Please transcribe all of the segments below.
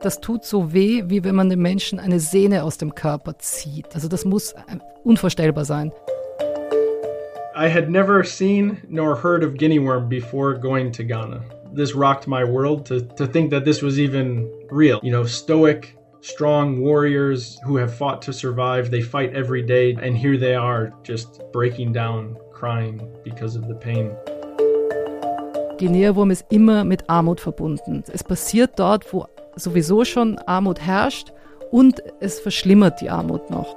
das tut so weh, wie wenn man dem Menschen eine Sehne aus dem Körper zieht. Also das muss unvorstellbar sein. I had never seen nor heard of guinea worm before going to Ghana. This rocked my world to, to think that this was even real. You know, stoic, strong warriors who have fought to survive. They fight every day, and here they are just breaking down, crying because of the pain. Guinea-Wurm ist immer mit Armut verbunden. Es passiert dort, wo sowieso schon Armut herrscht und es verschlimmert die Armut noch.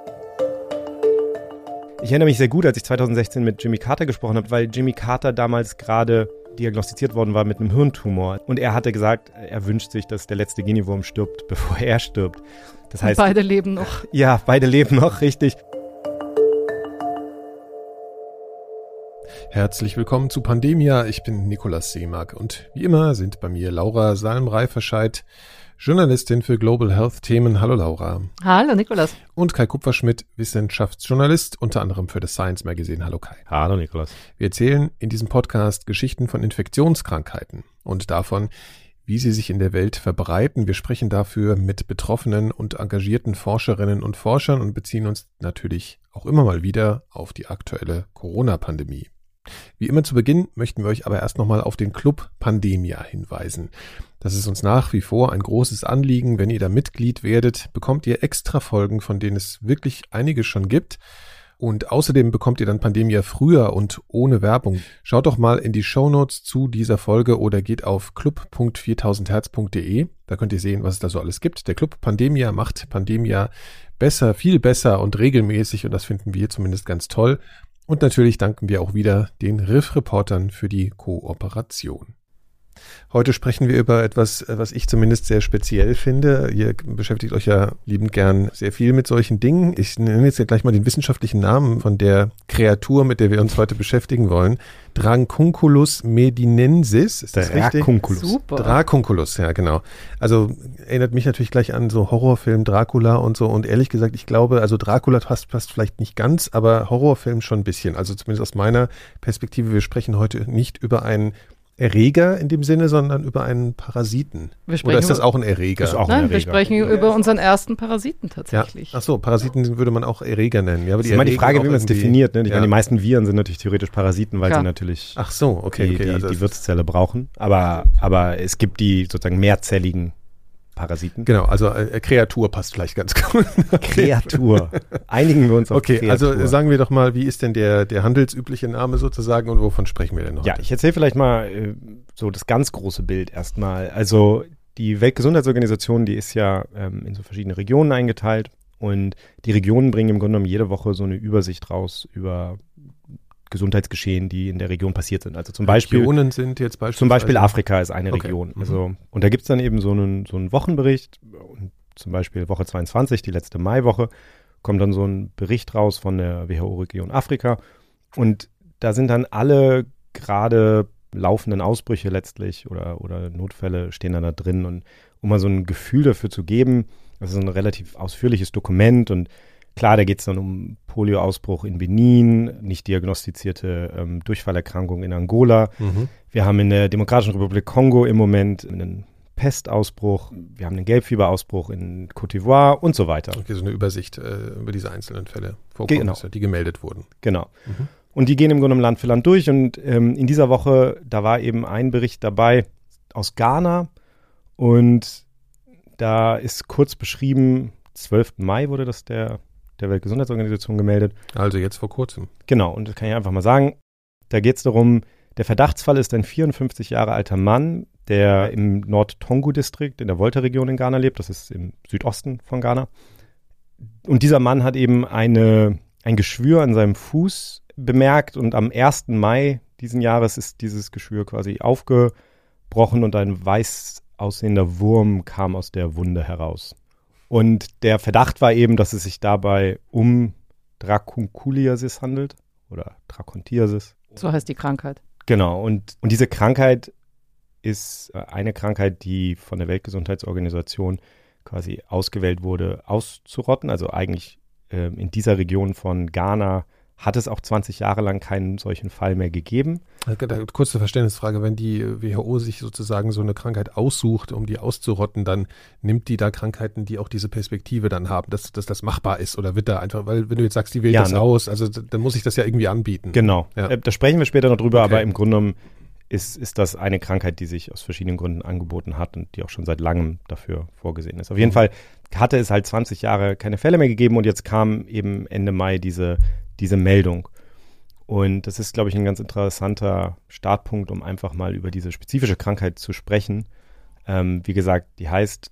Ich erinnere mich sehr gut, als ich 2016 mit Jimmy Carter gesprochen habe, weil Jimmy Carter damals gerade diagnostiziert worden war mit einem Hirntumor. Und er hatte gesagt, er wünscht sich, dass der letzte Guinea-Wurm stirbt, bevor er stirbt. Das heißt, beide leben noch. Ja, beide leben noch, richtig. Herzlich willkommen zu Pandemia. Ich bin Nikolaus Seemark und wie immer sind bei mir Laura Salm-Reiferscheid, Journalistin für Global Health Themen. Hallo Laura. Hallo Nikolaus. Und Kai Kupferschmidt, Wissenschaftsjournalist, unter anderem für das Science Magazine. Hallo Kai. Hallo Nikolaus. Wir erzählen in diesem Podcast Geschichten von Infektionskrankheiten und davon, wie sie sich in der Welt verbreiten. Wir sprechen dafür mit betroffenen und engagierten Forscherinnen und Forschern und beziehen uns natürlich auch immer mal wieder auf die aktuelle Corona-Pandemie. Wie immer zu Beginn möchten wir euch aber erst nochmal auf den Club Pandemia hinweisen. Das ist uns nach wie vor ein großes Anliegen. Wenn ihr da Mitglied werdet, bekommt ihr extra Folgen, von denen es wirklich einige schon gibt. Und außerdem bekommt ihr dann Pandemia früher und ohne Werbung. Schaut doch mal in die Show Notes zu dieser Folge oder geht auf club.4000herz.de. Da könnt ihr sehen, was es da so alles gibt. Der Club Pandemia macht Pandemia besser, viel besser und regelmäßig und das finden wir zumindest ganz toll. Und natürlich danken wir auch wieder den Riff-Reportern für die Kooperation. Heute sprechen wir über etwas, äh, was ich zumindest sehr speziell finde. Ihr beschäftigt euch ja liebend gern sehr viel mit solchen Dingen. Ich nenne jetzt ja gleich mal den wissenschaftlichen Namen von der Kreatur, mit der wir uns heute beschäftigen wollen. Dracunculus medinensis, ist das Dracunculus. richtig? Super. Dracunculus, ja genau. Also erinnert mich natürlich gleich an so Horrorfilm Dracula und so. Und ehrlich gesagt, ich glaube, also Dracula passt, passt vielleicht nicht ganz, aber Horrorfilm schon ein bisschen. Also zumindest aus meiner Perspektive. Wir sprechen heute nicht über einen Erreger in dem Sinne, sondern über einen Parasiten. Oder ist das auch ein Erreger? Auch Nein, ein Erreger. wir sprechen ja. über unseren ersten Parasiten tatsächlich. Ja. Ach so, Parasiten würde man auch Erreger nennen. Ja, aber die das ist immer die Frage, wie man es definiert. Ne? Ich ja. meine, die meisten Viren sind natürlich theoretisch Parasiten, weil Klar. sie natürlich Ach so, okay, die, okay, die, also die Wirtszelle brauchen. Aber, aber es gibt die sozusagen mehrzelligen Parasiten. Genau, also äh, Kreatur passt vielleicht ganz gut. Kreatur. Einigen wir uns auf Okay, also Kreatur. also sagen wir doch mal, wie ist denn der, der handelsübliche Name sozusagen und wovon sprechen wir denn noch? Ja, ich erzähle vielleicht mal äh, so das ganz große Bild erstmal. Also die Weltgesundheitsorganisation, die ist ja ähm, in so verschiedene Regionen eingeteilt und die Regionen bringen im Grunde genommen jede Woche so eine Übersicht raus über Gesundheitsgeschehen, die in der Region passiert sind. Also zum Beispiel. Regionen sind jetzt beispielsweise. Zum Beispiel Afrika ist eine okay. Region. Mhm. Also, und da gibt es dann eben so einen, so einen Wochenbericht. Und zum Beispiel Woche 22, die letzte Maiwoche, kommt dann so ein Bericht raus von der WHO-Region Afrika. Und da sind dann alle gerade laufenden Ausbrüche letztlich oder, oder Notfälle stehen dann da drin. Und um mal so ein Gefühl dafür zu geben, das ist ein relativ ausführliches Dokument und Klar, da geht es dann um Polioausbruch in Benin, nicht diagnostizierte ähm, Durchfallerkrankung in Angola. Mhm. Wir haben in der Demokratischen Republik Kongo im Moment einen Pestausbruch, wir haben einen Gelbfieberausbruch in Côte d'Ivoire und so weiter. Okay, so eine Übersicht äh, über diese einzelnen Fälle, genau. die gemeldet wurden. Genau. Mhm. Und die gehen im Grunde Land für Land durch. Und ähm, in dieser Woche, da war eben ein Bericht dabei aus Ghana. Und da ist kurz beschrieben, 12. Mai wurde das der der Weltgesundheitsorganisation gemeldet. Also jetzt vor kurzem. Genau, und das kann ich einfach mal sagen. Da geht es darum, der Verdachtsfall ist ein 54 Jahre alter Mann, der im Nord-Tongu-Distrikt in der Volta-Region in Ghana lebt. Das ist im Südosten von Ghana. Und dieser Mann hat eben eine, ein Geschwür an seinem Fuß bemerkt und am 1. Mai diesen Jahres ist dieses Geschwür quasi aufgebrochen und ein weiß aussehender Wurm kam aus der Wunde heraus. Und der Verdacht war eben, dass es sich dabei um Dracunculiasis handelt oder Dracontiasis. So heißt die Krankheit. Genau. Und, und diese Krankheit ist äh, eine Krankheit, die von der Weltgesundheitsorganisation quasi ausgewählt wurde, auszurotten. Also eigentlich äh, in dieser Region von Ghana hat es auch 20 Jahre lang keinen solchen Fall mehr gegeben. Kurze Verständnisfrage, wenn die WHO sich sozusagen so eine Krankheit aussucht, um die auszurotten, dann nimmt die da Krankheiten, die auch diese Perspektive dann haben, dass, dass das machbar ist oder wird da einfach, weil wenn du jetzt sagst, die wählt ja, das ne? aus, also dann muss ich das ja irgendwie anbieten. Genau, ja. Äh, da sprechen wir später noch drüber, okay. aber im Grunde genommen ist, ist das eine Krankheit, die sich aus verschiedenen Gründen angeboten hat und die auch schon seit langem dafür vorgesehen ist. Auf jeden mhm. Fall hatte es halt 20 Jahre keine Fälle mehr gegeben und jetzt kam eben Ende Mai diese, diese Meldung. Und das ist, glaube ich, ein ganz interessanter Startpunkt, um einfach mal über diese spezifische Krankheit zu sprechen. Ähm, wie gesagt, die heißt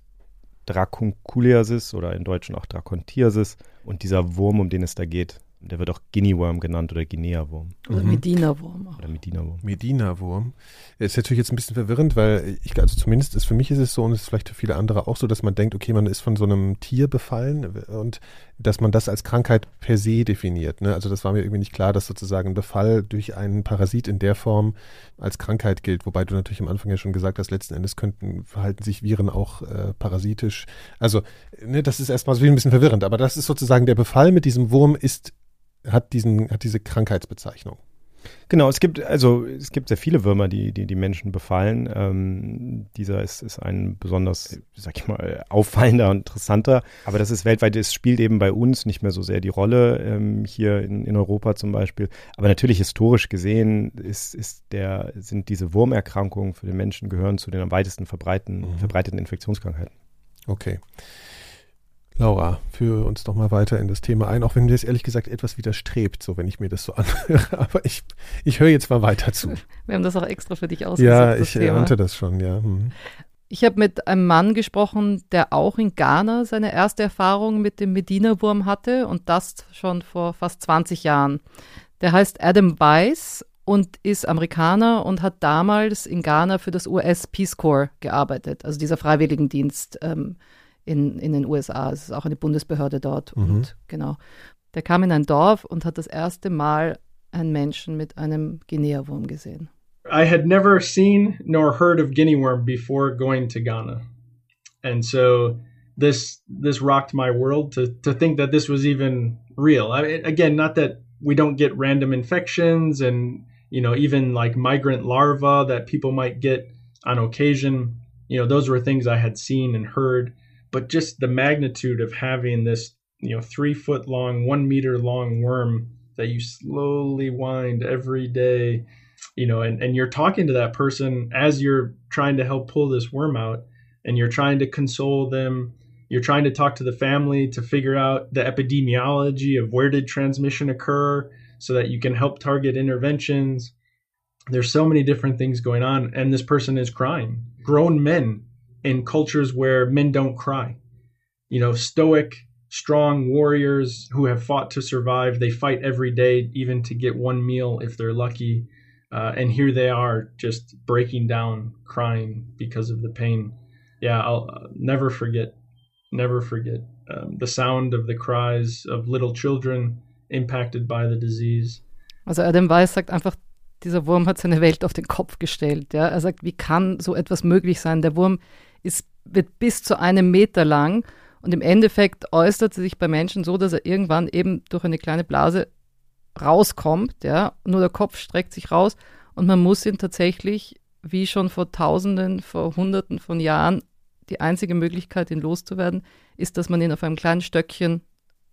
Dracunculiasis oder im Deutschen auch Dracontiasis. Und dieser Wurm, um den es da geht, der wird auch Guinea Worm genannt oder Guinea-Wurm. Oder mhm. Medina-Wurm. Oder Medina-Wurm. Medina-Wurm. Ist natürlich jetzt ein bisschen verwirrend, weil ich, also zumindest ist für mich ist es so und es ist vielleicht für viele andere auch so, dass man denkt, okay, man ist von so einem Tier befallen und dass man das als Krankheit per se definiert. Ne? Also das war mir irgendwie nicht klar, dass sozusagen ein Befall durch einen Parasit in der Form als Krankheit gilt, wobei du natürlich am Anfang ja schon gesagt hast, letzten Endes könnten, verhalten sich Viren auch äh, parasitisch. Also, ne, das ist erstmal so ein bisschen verwirrend, aber das ist sozusagen der Befall mit diesem Wurm ist hat diesen, hat diese Krankheitsbezeichnung. Genau, es gibt also es gibt sehr viele Würmer, die die, die Menschen befallen. Ähm, dieser ist, ist ein besonders, sag ich mal, auffallender und interessanter. Aber das ist weltweit, es spielt eben bei uns nicht mehr so sehr die Rolle, ähm, hier in, in Europa zum Beispiel. Aber natürlich historisch gesehen ist, ist der, sind diese Wurmerkrankungen für den Menschen gehören zu den am weitesten verbreiteten, mhm. verbreiteten Infektionskrankheiten. Okay. Laura, führe uns doch mal weiter in das Thema ein, auch wenn mir das ehrlich gesagt etwas widerstrebt, so wenn ich mir das so anhöre. Aber ich, ich höre jetzt mal weiter zu. Wir haben das auch extra für dich ausgesucht. Ja, ich ahnte das schon, ja. Hm. Ich habe mit einem Mann gesprochen, der auch in Ghana seine erste Erfahrung mit dem Medina-Wurm hatte und das schon vor fast 20 Jahren. Der heißt Adam Weiss und ist Amerikaner und hat damals in Ghana für das US Peace Corps gearbeitet, also dieser Freiwilligendienst. Ähm, in, in den USA. Es ist auch eine Bundesbehörde dort. Mhm. Und genau. Der kam in ein Dorf und hat das erste Mal einen Menschen mit einem Guinea-Wurm gesehen. I had never seen nor heard of guinea worm before going to Ghana. And so this this rocked my world to to think that this was even real. I mean, again, not that we don't get random infections and you know even like migrant larvae that people might get on occasion. You know, those were things I had seen and heard but just the magnitude of having this you know three foot long one meter long worm that you slowly wind every day you know and, and you're talking to that person as you're trying to help pull this worm out and you're trying to console them. You're trying to talk to the family to figure out the epidemiology of where did transmission occur so that you can help target interventions. There's so many different things going on and this person is crying. Grown men in cultures where men don't cry. You know, stoic, strong warriors who have fought to survive. They fight every day, even to get one meal if they're lucky. Uh, and here they are just breaking down, crying because of the pain. Yeah, I'll uh, never forget, never forget um, the sound of the cries of little children impacted by the disease. Also Adam Weiss sagt einfach, dieser Wurm hat seine Welt auf den Kopf gestellt. Ja? Er sagt, wie kann so etwas möglich sein? Der Wurm ist, wird bis zu einem Meter lang und im Endeffekt äußert sie sich bei Menschen so, dass er irgendwann eben durch eine kleine Blase rauskommt, ja, nur der Kopf streckt sich raus und man muss ihn tatsächlich, wie schon vor Tausenden, vor Hunderten von Jahren, die einzige Möglichkeit, ihn loszuwerden, ist, dass man ihn auf einem kleinen Stöckchen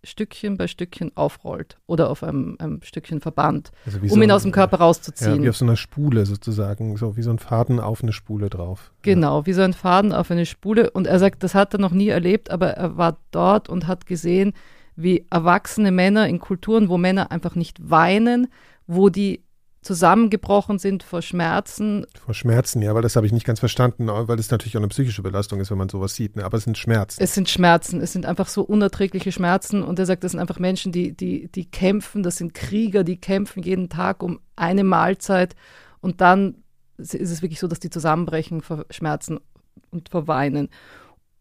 Stückchen bei Stückchen aufrollt oder auf einem, einem Stückchen Verband, also um so ihn aus dem Körper rauszuziehen. Ja, wie auf so einer Spule sozusagen, so wie so ein Faden auf eine Spule drauf. Genau, ja. wie so ein Faden auf eine Spule. Und er sagt, das hat er noch nie erlebt, aber er war dort und hat gesehen, wie erwachsene Männer in Kulturen, wo Männer einfach nicht weinen, wo die zusammengebrochen sind vor Schmerzen. Vor Schmerzen, ja, weil das habe ich nicht ganz verstanden, weil das natürlich auch eine psychische Belastung ist, wenn man sowas sieht. Ne? Aber es sind Schmerzen. Es sind Schmerzen, es sind einfach so unerträgliche Schmerzen. Und er sagt, das sind einfach Menschen, die, die, die kämpfen, das sind Krieger, die kämpfen jeden Tag um eine Mahlzeit. Und dann ist es wirklich so, dass die zusammenbrechen vor Schmerzen und vor Weinen.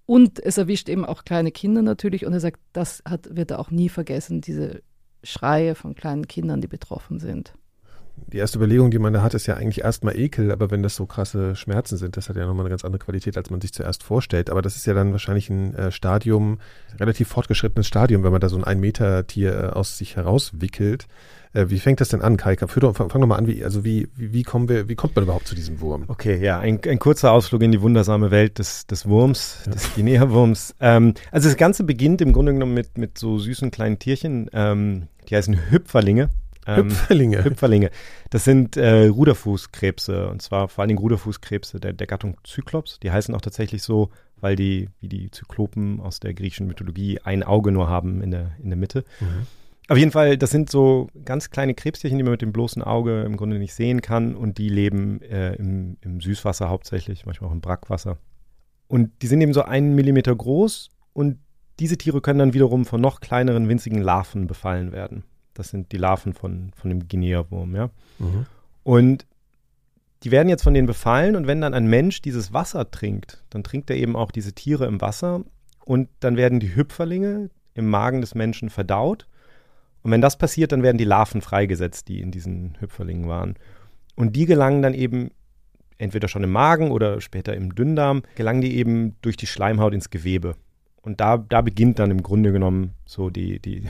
Und es erwischt eben auch kleine Kinder natürlich. Und er sagt, das hat, wird er auch nie vergessen, diese Schreie von kleinen Kindern, die betroffen sind die erste Überlegung, die man da hat, ist ja eigentlich erstmal Ekel, aber wenn das so krasse Schmerzen sind, das hat ja nochmal eine ganz andere Qualität, als man sich zuerst vorstellt. Aber das ist ja dann wahrscheinlich ein äh, Stadium, relativ fortgeschrittenes Stadium, wenn man da so ein Ein-Meter-Tier äh, aus sich herauswickelt. Äh, wie fängt das denn an, Kai? Fang, fang doch mal an, wie, also wie, wie, wie, kommen wir, wie kommt man überhaupt zu diesem Wurm? Okay, ja, ein, ein kurzer Ausflug in die wundersame Welt des, des Wurms, ja. des Guinea-Wurms. Ähm, also das Ganze beginnt im Grunde genommen mit, mit so süßen kleinen Tierchen, ähm, die heißen Hüpferlinge. Ähm, Hüpferlinge. Hüpferlinge. Das sind äh, Ruderfußkrebse und zwar vor allen Dingen Ruderfußkrebse der, der Gattung Zyklops. Die heißen auch tatsächlich so, weil die, wie die Zyklopen aus der griechischen Mythologie, ein Auge nur haben in der, in der Mitte. Mhm. Auf jeden Fall, das sind so ganz kleine Krebstierchen, die man mit dem bloßen Auge im Grunde nicht sehen kann und die leben äh, im, im Süßwasser hauptsächlich, manchmal auch im Brackwasser. Und die sind eben so einen Millimeter groß und diese Tiere können dann wiederum von noch kleineren, winzigen Larven befallen werden. Das sind die Larven von, von dem Guinea-Wurm, ja. Mhm. Und die werden jetzt von denen befallen und wenn dann ein Mensch dieses Wasser trinkt, dann trinkt er eben auch diese Tiere im Wasser und dann werden die Hüpferlinge im Magen des Menschen verdaut und wenn das passiert, dann werden die Larven freigesetzt, die in diesen Hüpferlingen waren. Und die gelangen dann eben entweder schon im Magen oder später im Dünndarm, gelangen die eben durch die Schleimhaut ins Gewebe. Und da, da beginnt dann im Grunde genommen so die, die,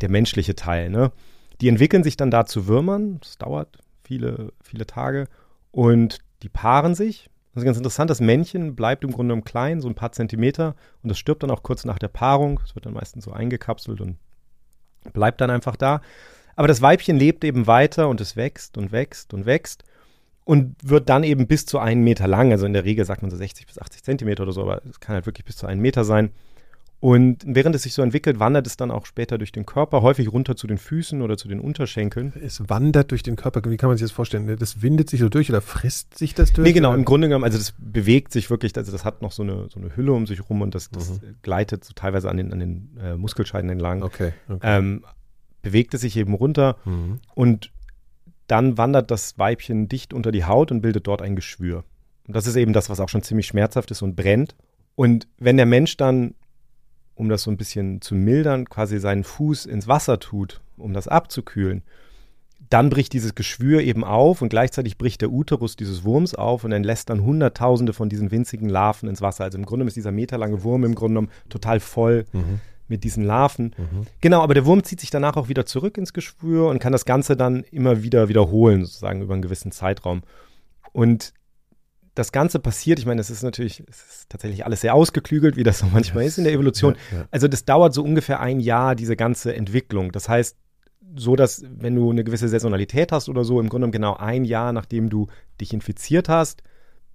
der menschliche Teil. Ne? Die entwickeln sich dann da zu Würmern. Das dauert viele, viele Tage. Und die paaren sich. Das ist ganz interessant. Das Männchen bleibt im Grunde genommen klein, so ein paar Zentimeter. Und das stirbt dann auch kurz nach der Paarung. Es wird dann meistens so eingekapselt und bleibt dann einfach da. Aber das Weibchen lebt eben weiter und es wächst und wächst und wächst und wird dann eben bis zu einen Meter lang. Also in der Regel sagt man so 60 bis 80 Zentimeter oder so, aber es kann halt wirklich bis zu einen Meter sein. Und während es sich so entwickelt, wandert es dann auch später durch den Körper, häufig runter zu den Füßen oder zu den Unterschenkeln. Es wandert durch den Körper, wie kann man sich das vorstellen? Das windet sich so durch oder frisst sich das durch? Nee, genau, im Grunde genommen, also das bewegt sich wirklich, also das hat noch so eine, so eine Hülle um sich rum und das, das mhm. gleitet so teilweise an den, an den äh, Muskelscheiden entlang. Okay. okay. Ähm, bewegt es sich eben runter mhm. und dann wandert das Weibchen dicht unter die Haut und bildet dort ein Geschwür. Und das ist eben das, was auch schon ziemlich schmerzhaft ist und brennt. Und wenn der Mensch dann um das so ein bisschen zu mildern, quasi seinen Fuß ins Wasser tut, um das abzukühlen, dann bricht dieses Geschwür eben auf und gleichzeitig bricht der Uterus dieses Wurms auf und entlässt dann Hunderttausende von diesen winzigen Larven ins Wasser. Also im Grunde ist dieser meterlange Wurm im Grunde genommen total voll mhm. mit diesen Larven. Mhm. Genau, aber der Wurm zieht sich danach auch wieder zurück ins Geschwür und kann das Ganze dann immer wieder wiederholen, sozusagen über einen gewissen Zeitraum. Und das Ganze passiert, ich meine, es ist natürlich, es ist tatsächlich alles sehr ausgeklügelt, wie das so manchmal yes. ist in der Evolution. Ja, ja. Also das dauert so ungefähr ein Jahr, diese ganze Entwicklung. Das heißt, so dass, wenn du eine gewisse Saisonalität hast oder so, im Grunde genau ein Jahr, nachdem du dich infiziert hast,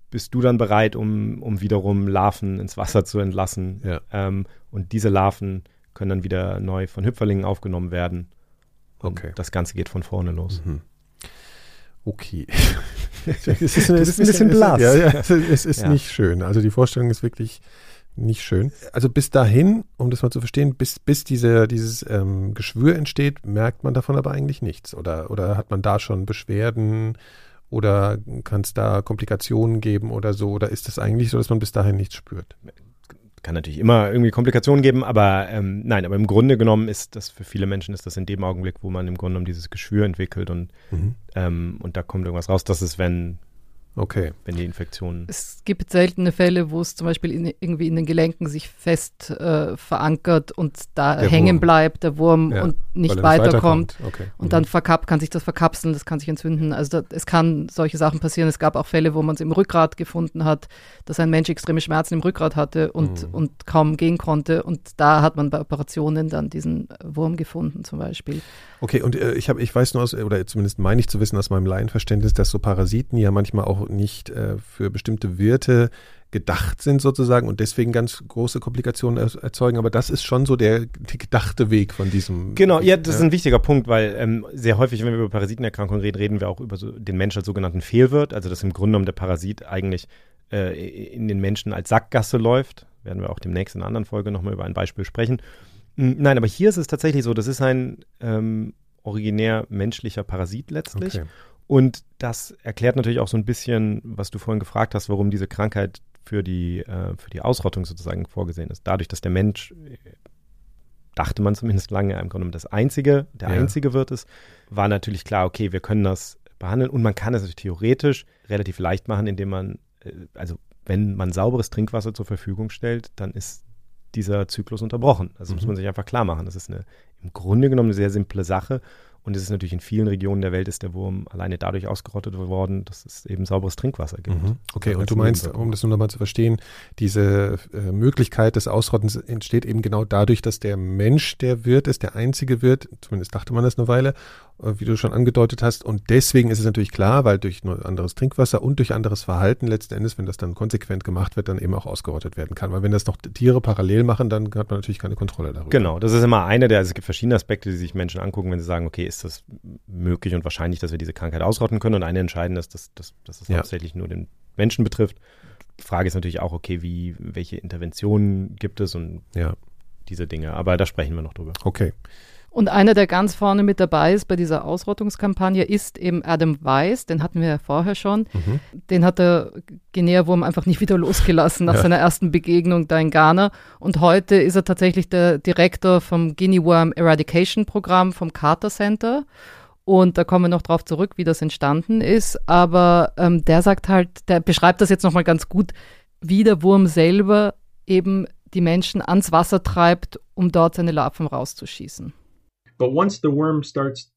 bist du dann bereit, um, um wiederum Larven ins Wasser zu entlassen. Ja. Ähm, und diese Larven können dann wieder neu von Hüpferlingen aufgenommen werden. Und okay. das Ganze geht von vorne los. Mhm. Okay. es ist, es ist ein bisschen blass. Ja, ja, es ist ja. nicht schön. Also die Vorstellung ist wirklich nicht schön. Also bis dahin, um das mal zu verstehen, bis, bis diese, dieses ähm, Geschwür entsteht, merkt man davon aber eigentlich nichts. Oder, oder hat man da schon Beschwerden oder kann es da Komplikationen geben oder so? Oder ist es eigentlich so, dass man bis dahin nichts spürt? Kann natürlich immer irgendwie Komplikationen geben, aber ähm, nein, aber im Grunde genommen ist das für viele Menschen ist das in dem Augenblick, wo man im Grunde genommen dieses Geschwür entwickelt und, mhm. ähm, und da kommt irgendwas raus. Das ist, wenn Okay. Wenn die Infektion. Es gibt seltene Fälle, wo es zum Beispiel in, irgendwie in den Gelenken sich fest äh, verankert und da der hängen Wurm. bleibt, der Wurm, ja, und nicht weiterkommt. Okay. Und mhm. dann verkap kann sich das verkapseln, das kann sich entzünden. Also da, es kann solche Sachen passieren. Es gab auch Fälle, wo man es im Rückgrat gefunden hat, dass ein Mensch extreme Schmerzen im Rückgrat hatte und, mhm. und kaum gehen konnte. Und da hat man bei Operationen dann diesen Wurm gefunden, zum Beispiel. Okay, und äh, ich habe, ich weiß nur aus, oder zumindest meine ich zu wissen aus meinem Laienverständnis, dass so Parasiten ja manchmal auch nicht äh, für bestimmte Wirte gedacht sind sozusagen und deswegen ganz große Komplikationen erzeugen. Aber das ist schon so der, der gedachte Weg von diesem. Genau, ja, das ist ein wichtiger Punkt, weil ähm, sehr häufig, wenn wir über Parasitenerkrankungen reden, reden wir auch über so den Menschen als sogenannten Fehlwirt, also dass im Grunde genommen der Parasit eigentlich äh, in den Menschen als Sackgasse läuft. Werden wir auch demnächst in einer anderen Folge nochmal über ein Beispiel sprechen. Hm, nein, aber hier ist es tatsächlich so, das ist ein ähm, originär menschlicher Parasit letztlich. Okay. Und das erklärt natürlich auch so ein bisschen, was du vorhin gefragt hast, warum diese Krankheit für die, äh, für die Ausrottung sozusagen vorgesehen ist. Dadurch, dass der Mensch äh, dachte man zumindest lange, im Grunde das einzige, der ja. einzige wird es, war natürlich klar, okay, wir können das behandeln und man kann es natürlich theoretisch relativ leicht machen, indem man, äh, also wenn man sauberes Trinkwasser zur Verfügung stellt, dann ist dieser Zyklus unterbrochen. Also mhm. muss man sich einfach klar machen. Das ist eine, im Grunde genommen eine sehr simple Sache und es ist natürlich in vielen Regionen der Welt ist der Wurm alleine dadurch ausgerottet worden, dass es eben sauberes Trinkwasser gibt. Mhm. Okay, und du meinst, um das nur nochmal zu verstehen, diese äh, Möglichkeit des Ausrottens entsteht eben genau dadurch, dass der Mensch der Wirt ist, der einzige Wirt, zumindest dachte man das eine Weile, wie du schon angedeutet hast. Und deswegen ist es natürlich klar, weil durch anderes Trinkwasser und durch anderes Verhalten letzten Endes, wenn das dann konsequent gemacht wird, dann eben auch ausgerottet werden kann. Weil wenn das noch Tiere parallel machen, dann hat man natürlich keine Kontrolle darüber. Genau, das ist immer einer der, also es gibt verschiedene Aspekte, die sich Menschen angucken, wenn sie sagen, okay, ist das möglich und wahrscheinlich, dass wir diese Krankheit ausrotten können. Und eine entscheidende ist, dass, dass, dass das ja. hauptsächlich nur den Menschen betrifft. Die Frage ist natürlich auch, okay, wie, welche Interventionen gibt es und ja. diese Dinge. Aber da sprechen wir noch drüber. Okay. Und einer, der ganz vorne mit dabei ist bei dieser Ausrottungskampagne, ist eben Adam Weiss. Den hatten wir ja vorher schon. Mhm. Den hat der Guinea-Wurm einfach nicht wieder losgelassen nach ja. seiner ersten Begegnung da in Ghana. Und heute ist er tatsächlich der Direktor vom Guinea Worm Eradication Programm vom Carter Center. Und da kommen wir noch drauf zurück, wie das entstanden ist. Aber ähm, der sagt halt, der beschreibt das jetzt nochmal ganz gut, wie der Wurm selber eben die Menschen ans Wasser treibt, um dort seine Larven rauszuschießen. But once the worm starts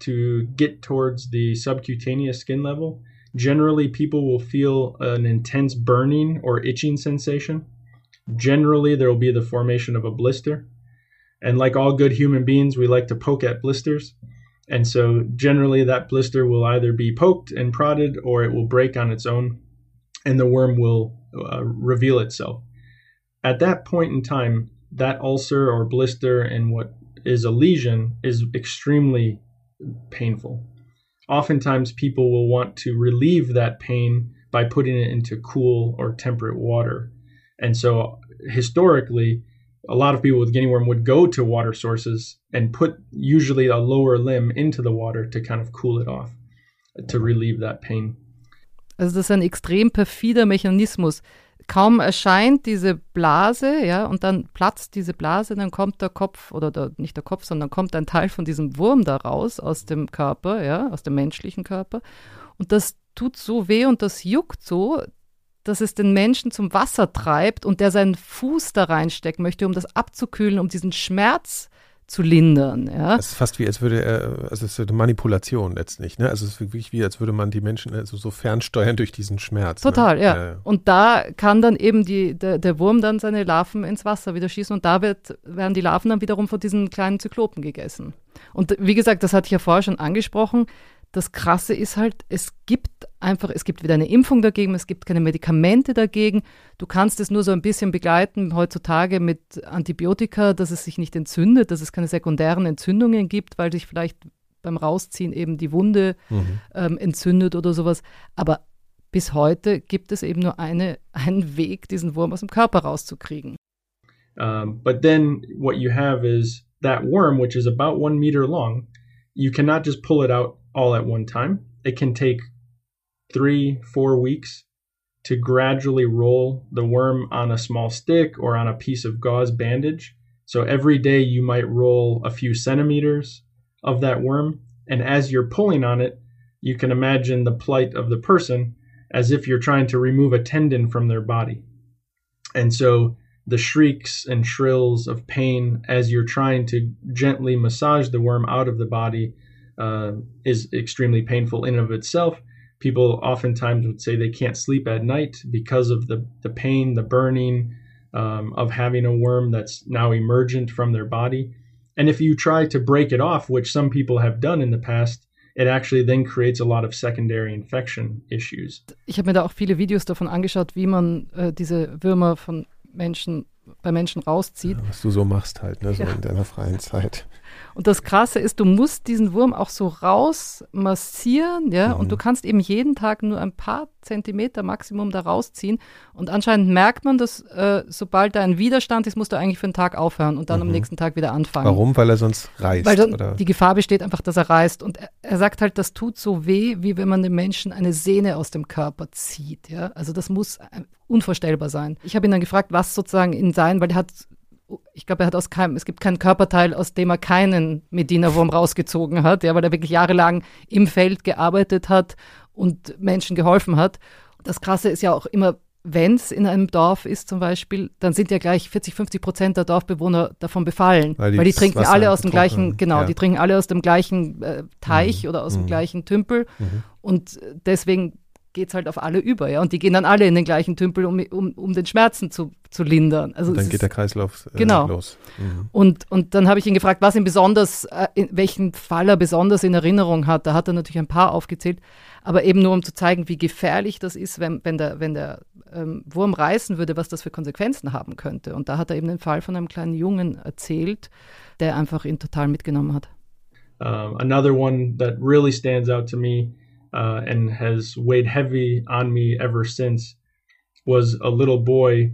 to get towards the subcutaneous skin level, generally people will feel an intense burning or itching sensation. Generally, there will be the formation of a blister. And like all good human beings, we like to poke at blisters. And so, generally, that blister will either be poked and prodded or it will break on its own and the worm will uh, reveal itself. At that point in time, that ulcer or blister and what is a lesion is extremely painful. Oftentimes, people will want to relieve that pain by putting it into cool or temperate water. And so, historically, a lot of people with guinea worm would go to water sources and put usually a lower limb into the water to kind of cool it off, to relieve that pain. Also das ist ein extrem perfider Mechanismus. Kaum erscheint diese Blase, ja, und dann platzt diese Blase, dann kommt der Kopf oder der, nicht der Kopf, sondern kommt ein Teil von diesem Wurm da raus aus dem Körper, ja, aus dem menschlichen Körper. Und das tut so weh und das juckt so, dass es den Menschen zum Wasser treibt und der seinen Fuß da reinstecken möchte, um das abzukühlen, um diesen Schmerz zu lindern. Ja. Ist fast wie, als würde er, also es ist eine Manipulation letztlich, ne? Also es ist wirklich wie, als würde man die Menschen also so fernsteuern durch diesen Schmerz. Ne? Total, ne? ja. ja. Und da kann dann eben die, der, der Wurm dann seine Larven ins Wasser wieder schießen und da wird, werden die Larven dann wiederum von diesen kleinen Zyklopen gegessen. Und wie gesagt, das hatte ich ja vorher schon angesprochen, das Krasse ist halt, es gibt einfach, es gibt wieder eine Impfung dagegen, es gibt keine Medikamente dagegen. Du kannst es nur so ein bisschen begleiten heutzutage mit Antibiotika, dass es sich nicht entzündet, dass es keine sekundären Entzündungen gibt, weil sich vielleicht beim Rausziehen eben die Wunde mhm. ähm, entzündet oder sowas. Aber bis heute gibt es eben nur eine, einen Weg, diesen Wurm aus dem Körper rauszukriegen. Um, but then what you have is that worm, which is about one meter long, you cannot just pull it out all at one time. It can take three, four weeks to gradually roll the worm on a small stick or on a piece of gauze bandage. So every day you might roll a few centimeters of that worm. And as you're pulling on it, you can imagine the plight of the person as if you're trying to remove a tendon from their body. And so the shrieks and shrills of pain as you're trying to gently massage the worm out of the body uh, is extremely painful in and of itself. People oftentimes would say they can't sleep at night because of the, the pain, the burning um, of having a worm that's now emergent from their body. And if you try to break it off, which some people have done in the past, it actually then creates a lot of secondary infection issues. Ich habe mir da auch viele Videos davon angeschaut, wie man äh, diese Würmer von Menschen bei Menschen rauszieht. Ja, was du so machst halt, ne, so ja. in deiner freien Zeit. Und das Krasse ist, du musst diesen Wurm auch so rausmassieren, ja, mhm. und du kannst eben jeden Tag nur ein paar Zentimeter Maximum da rausziehen. Und anscheinend merkt man, dass äh, sobald da ein Widerstand ist, musst du eigentlich für einen Tag aufhören und dann mhm. am nächsten Tag wieder anfangen. Warum? Weil er sonst reißt? Weil dann die Gefahr besteht einfach, dass er reißt. Und er, er, sagt halt, das tut so weh, wie wenn man dem Menschen eine Sehne aus dem Körper zieht, ja. Also das muss äh, unvorstellbar sein. Ich habe ihn dann gefragt, was sozusagen in sein, weil er hat ich glaube, er hat aus keinem, es gibt keinen Körperteil, aus dem er keinen Medina-Wurm rausgezogen hat, ja, weil er wirklich jahrelang im Feld gearbeitet hat und Menschen geholfen hat. Das Krasse ist ja auch immer, wenn es in einem Dorf ist zum Beispiel, dann sind ja gleich 40, 50 Prozent der Dorfbewohner davon befallen. Weil die, weil die trinken Wasser alle aus dem gleichen, genau, ja. die trinken alle aus dem gleichen äh, Teich mhm. oder aus mhm. dem gleichen Tümpel. Mhm. Und deswegen geht es halt auf alle über, ja. Und die gehen dann alle in den gleichen Tümpel, um, um, um den Schmerzen zu, zu lindern. Also und dann geht der Kreislauf äh, genau. los. Mhm. Und, und dann habe ich ihn gefragt, was ihn besonders, äh, in welchen Fall er besonders in Erinnerung hat. Da hat er natürlich ein paar aufgezählt, aber eben nur um zu zeigen, wie gefährlich das ist, wenn, wenn der, wenn der ähm, Wurm reißen würde, was das für Konsequenzen haben könnte. Und da hat er eben den Fall von einem kleinen Jungen erzählt, der einfach ihn total mitgenommen hat. Um, another one that really stands out to me uh, and has weighed heavy on me ever since was a little boy.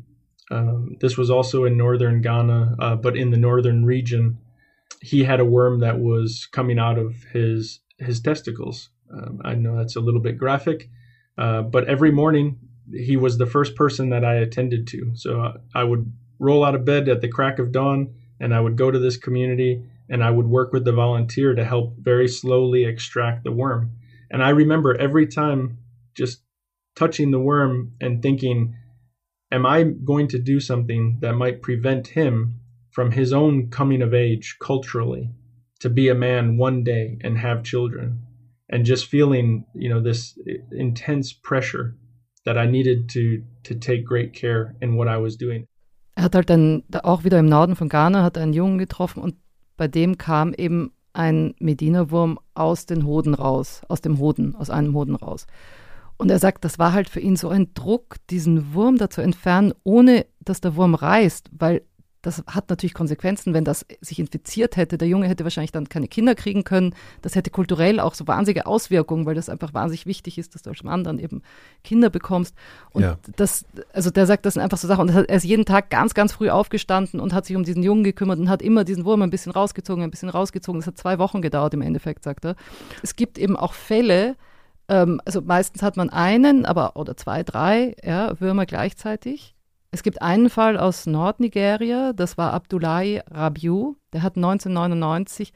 Um, this was also in northern Ghana, uh, but in the northern region, he had a worm that was coming out of his his testicles. Um, I know that's a little bit graphic, uh, but every morning he was the first person that I attended to. So I would roll out of bed at the crack of dawn, and I would go to this community, and I would work with the volunteer to help very slowly extract the worm. And I remember every time just touching the worm and thinking, am I going to do something that might prevent him from his own coming of age culturally to be a man one day and have children? And just feeling, you know, this intense pressure that I needed to, to take great care in what I was doing. Er hat halt dann auch wieder im Norden von Ghana hat einen Jungen getroffen und bei dem kam eben ein Medina-Wurm aus den Hoden raus, aus dem Hoden, aus einem Hoden raus. Und er sagt, das war halt für ihn so ein Druck, diesen Wurm da zu entfernen, ohne dass der Wurm reißt, weil das hat natürlich Konsequenzen, wenn das sich infiziert hätte. Der Junge hätte wahrscheinlich dann keine Kinder kriegen können. Das hätte kulturell auch so wahnsinnige Auswirkungen, weil das einfach wahnsinnig wichtig ist, dass du als Mann dann eben Kinder bekommst. Und ja. das, also der sagt, das sind einfach so Sachen. Und er ist jeden Tag ganz, ganz früh aufgestanden und hat sich um diesen Jungen gekümmert und hat immer diesen Wurm ein bisschen rausgezogen, ein bisschen rausgezogen. Das hat zwei Wochen gedauert im Endeffekt, sagt er. Es gibt eben auch Fälle, ähm, also meistens hat man einen, aber oder zwei, drei ja, Würmer gleichzeitig es gibt einen Fall aus Nordnigeria, das war Abdullahi Rabiu, der hat 1999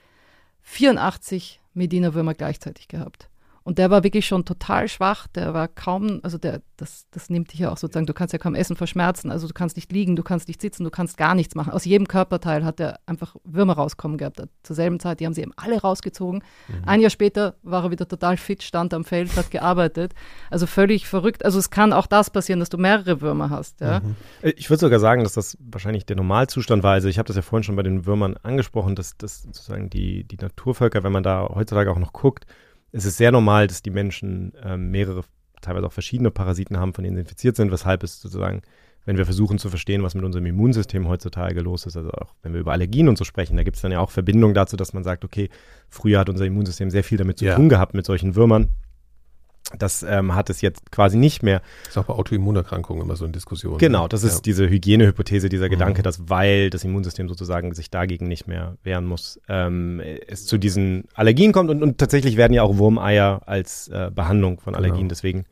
84 Medina-Würmer gleichzeitig gehabt. Und der war wirklich schon total schwach, der war kaum, also der, das, das nimmt dich ja auch sozusagen, du kannst ja kaum essen verschmerzen, also du kannst nicht liegen, du kannst nicht sitzen, du kannst gar nichts machen. Aus jedem Körperteil hat er einfach Würmer rauskommen gehabt. Zur selben Zeit, die haben sie eben alle rausgezogen. Mhm. Ein Jahr später war er wieder total fit, stand am Feld, hat gearbeitet. Also völlig verrückt. Also es kann auch das passieren, dass du mehrere Würmer hast. Ja? Mhm. Ich würde sogar sagen, dass das wahrscheinlich der Normalzustand war. Also ich habe das ja vorhin schon bei den Würmern angesprochen, dass, dass sozusagen die, die Naturvölker, wenn man da heutzutage auch noch guckt, es ist sehr normal, dass die Menschen ähm, mehrere, teilweise auch verschiedene Parasiten haben, von denen sie infiziert sind, weshalb es sozusagen, wenn wir versuchen zu verstehen, was mit unserem Immunsystem heutzutage los ist, also auch wenn wir über Allergien und so sprechen, da gibt es dann ja auch Verbindungen dazu, dass man sagt, okay, früher hat unser Immunsystem sehr viel damit zu ja. tun gehabt mit solchen Würmern. Das ähm, hat es jetzt quasi nicht mehr. Das ist auch bei Autoimmunerkrankungen immer so eine Diskussion. Genau, das ist ja. diese Hygienehypothese, dieser Gedanke, mhm. dass weil das Immunsystem sozusagen sich dagegen nicht mehr wehren muss, ähm, es zu diesen Allergien kommt. Und, und tatsächlich werden ja auch Wurmeier als äh, Behandlung von Allergien genau. deswegen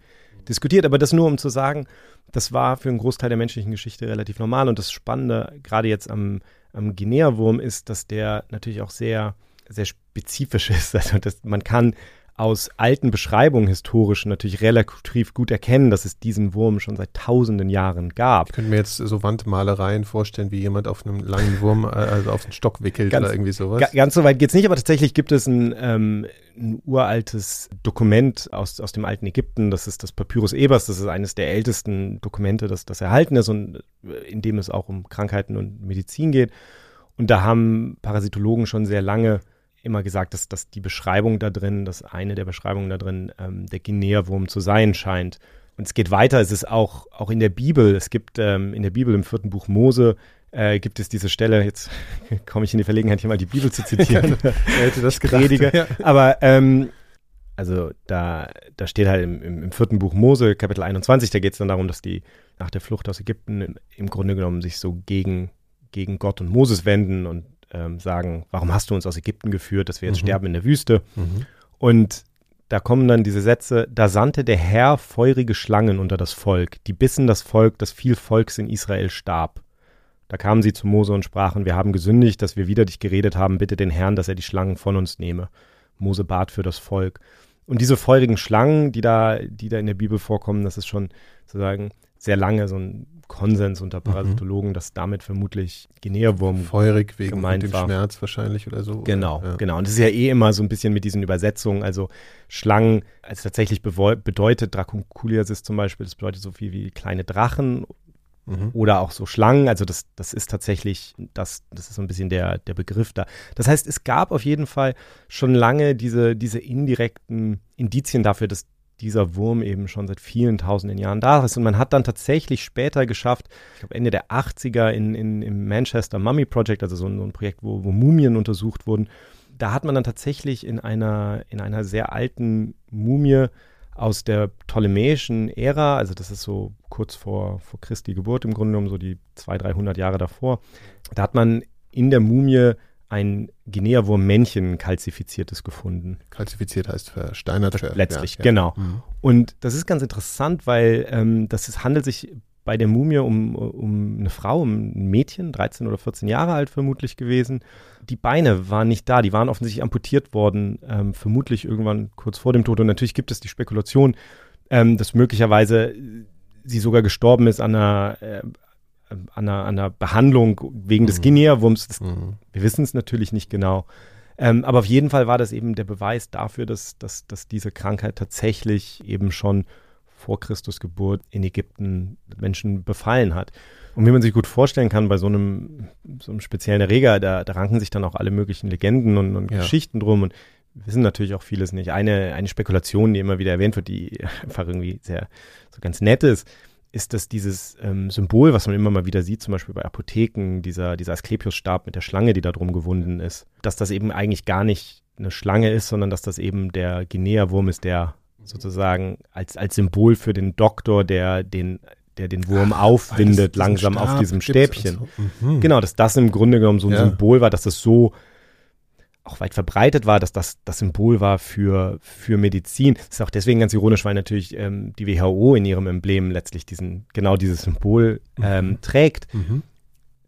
diskutiert. Aber das nur, um zu sagen, das war für einen Großteil der menschlichen Geschichte relativ normal. Und das Spannende, gerade jetzt am, am Guinea-Wurm, ist, dass der natürlich auch sehr, sehr spezifisch ist. Also das, man kann aus alten Beschreibungen historisch natürlich relativ gut erkennen, dass es diesen Wurm schon seit tausenden Jahren gab. Ich könnte mir jetzt so Wandmalereien vorstellen, wie jemand auf einem langen Wurm, äh, also auf einen Stock wickelt ganz, oder irgendwie sowas. Ganz so weit geht es nicht, aber tatsächlich gibt es ein, ähm, ein uraltes Dokument aus, aus dem alten Ägypten, das ist das Papyrus Ebers, das ist eines der ältesten Dokumente, das, das erhalten ist und äh, in dem es auch um Krankheiten und Medizin geht. Und da haben Parasitologen schon sehr lange immer gesagt, dass, dass die Beschreibung da drin, dass eine der Beschreibungen da drin ähm, der Guinea-Wurm zu sein scheint. Und es geht weiter, es ist auch, auch in der Bibel, es gibt ähm, in der Bibel im vierten Buch Mose, äh, gibt es diese Stelle, jetzt komme ich in die Verlegenheit, hier mal die Bibel zu zitieren. Wer hätte das gedacht? Ja. Aber ähm, also da, da steht halt im, im, im, vierten Buch Mose, Kapitel 21, da geht es dann darum, dass die nach der Flucht aus Ägypten im, im Grunde genommen sich so gegen, gegen Gott und Moses wenden und ähm, sagen, warum hast du uns aus Ägypten geführt, dass wir jetzt mhm. sterben in der Wüste? Mhm. Und da kommen dann diese Sätze, da sandte der Herr feurige Schlangen unter das Volk, die bissen das Volk, dass viel Volks in Israel starb. Da kamen sie zu Mose und sprachen, wir haben gesündigt, dass wir wieder dich geredet haben, bitte den Herrn, dass er die Schlangen von uns nehme. Mose bat für das Volk. Und diese feurigen Schlangen, die da, die da in der Bibel vorkommen, das ist schon sozusagen sehr lange so ein Konsens unter mhm. Parasitologen, mhm. dass damit vermutlich Guinea-Wurm feurig wegen gemeint dem war. Schmerz wahrscheinlich oder so. Genau, oder? Ja. genau. Und das ist ja eh immer so ein bisschen mit diesen Übersetzungen. Also Schlangen als tatsächlich bedeutet Dracunculiasis zum Beispiel, das bedeutet so viel wie kleine Drachen Mhm. Oder auch so Schlangen, also das, das ist tatsächlich, das, das ist so ein bisschen der, der Begriff da. Das heißt, es gab auf jeden Fall schon lange diese, diese indirekten Indizien dafür, dass dieser Wurm eben schon seit vielen tausenden Jahren da ist. Und man hat dann tatsächlich später geschafft, ich glaube Ende der 80er in, in, im Manchester Mummy Project, also so ein, so ein Projekt, wo, wo Mumien untersucht wurden, da hat man dann tatsächlich in einer, in einer sehr alten Mumie aus der ptolemäischen Ära, also das ist so kurz vor, vor Christi Geburt im Grunde genommen, so die 200, 300 Jahre davor, da hat man in der Mumie ein Guinea-Wurm-Männchen kalzifiziertes gefunden. Kalzifiziert heißt versteinert. Ver Letztlich, ja, genau. Mhm. Und das ist ganz interessant, weil ähm, das ist, handelt sich bei der Mumie um, um eine Frau, um ein Mädchen, 13 oder 14 Jahre alt vermutlich gewesen. Die Beine waren nicht da, die waren offensichtlich amputiert worden, ähm, vermutlich irgendwann kurz vor dem Tod. Und natürlich gibt es die Spekulation, ähm, dass möglicherweise sie sogar gestorben ist an einer, äh, an einer, an einer Behandlung wegen mhm. des Guinea-Wurms. Mhm. Wir wissen es natürlich nicht genau. Ähm, aber auf jeden Fall war das eben der Beweis dafür, dass, dass, dass diese Krankheit tatsächlich eben schon vor Christus Geburt in Ägypten Menschen befallen hat. Und wie man sich gut vorstellen kann, bei so einem, so einem speziellen Erreger, da, da ranken sich dann auch alle möglichen Legenden und, und ja. Geschichten drum und wissen natürlich auch vieles nicht. Eine, eine Spekulation, die immer wieder erwähnt wird, die einfach irgendwie sehr so ganz nett ist, ist, dass dieses ähm, Symbol, was man immer mal wieder sieht, zum Beispiel bei Apotheken, dieser, dieser Asklepios-Stab mit der Schlange, die da drum gewunden ist, dass das eben eigentlich gar nicht eine Schlange ist, sondern dass das eben der Guinea-Wurm ist, der sozusagen als, als Symbol für den Doktor, der den der den Wurm Ach, aufwindet, langsam Stab auf diesem Stäbchen. So. Mhm. Genau, dass das im Grunde genommen so ein ja. Symbol war, dass das so auch weit verbreitet war, dass das das Symbol war für, für Medizin. Das ist auch deswegen ganz ironisch, weil natürlich ähm, die WHO in ihrem Emblem letztlich diesen, genau dieses Symbol ähm, mhm. trägt. Mhm.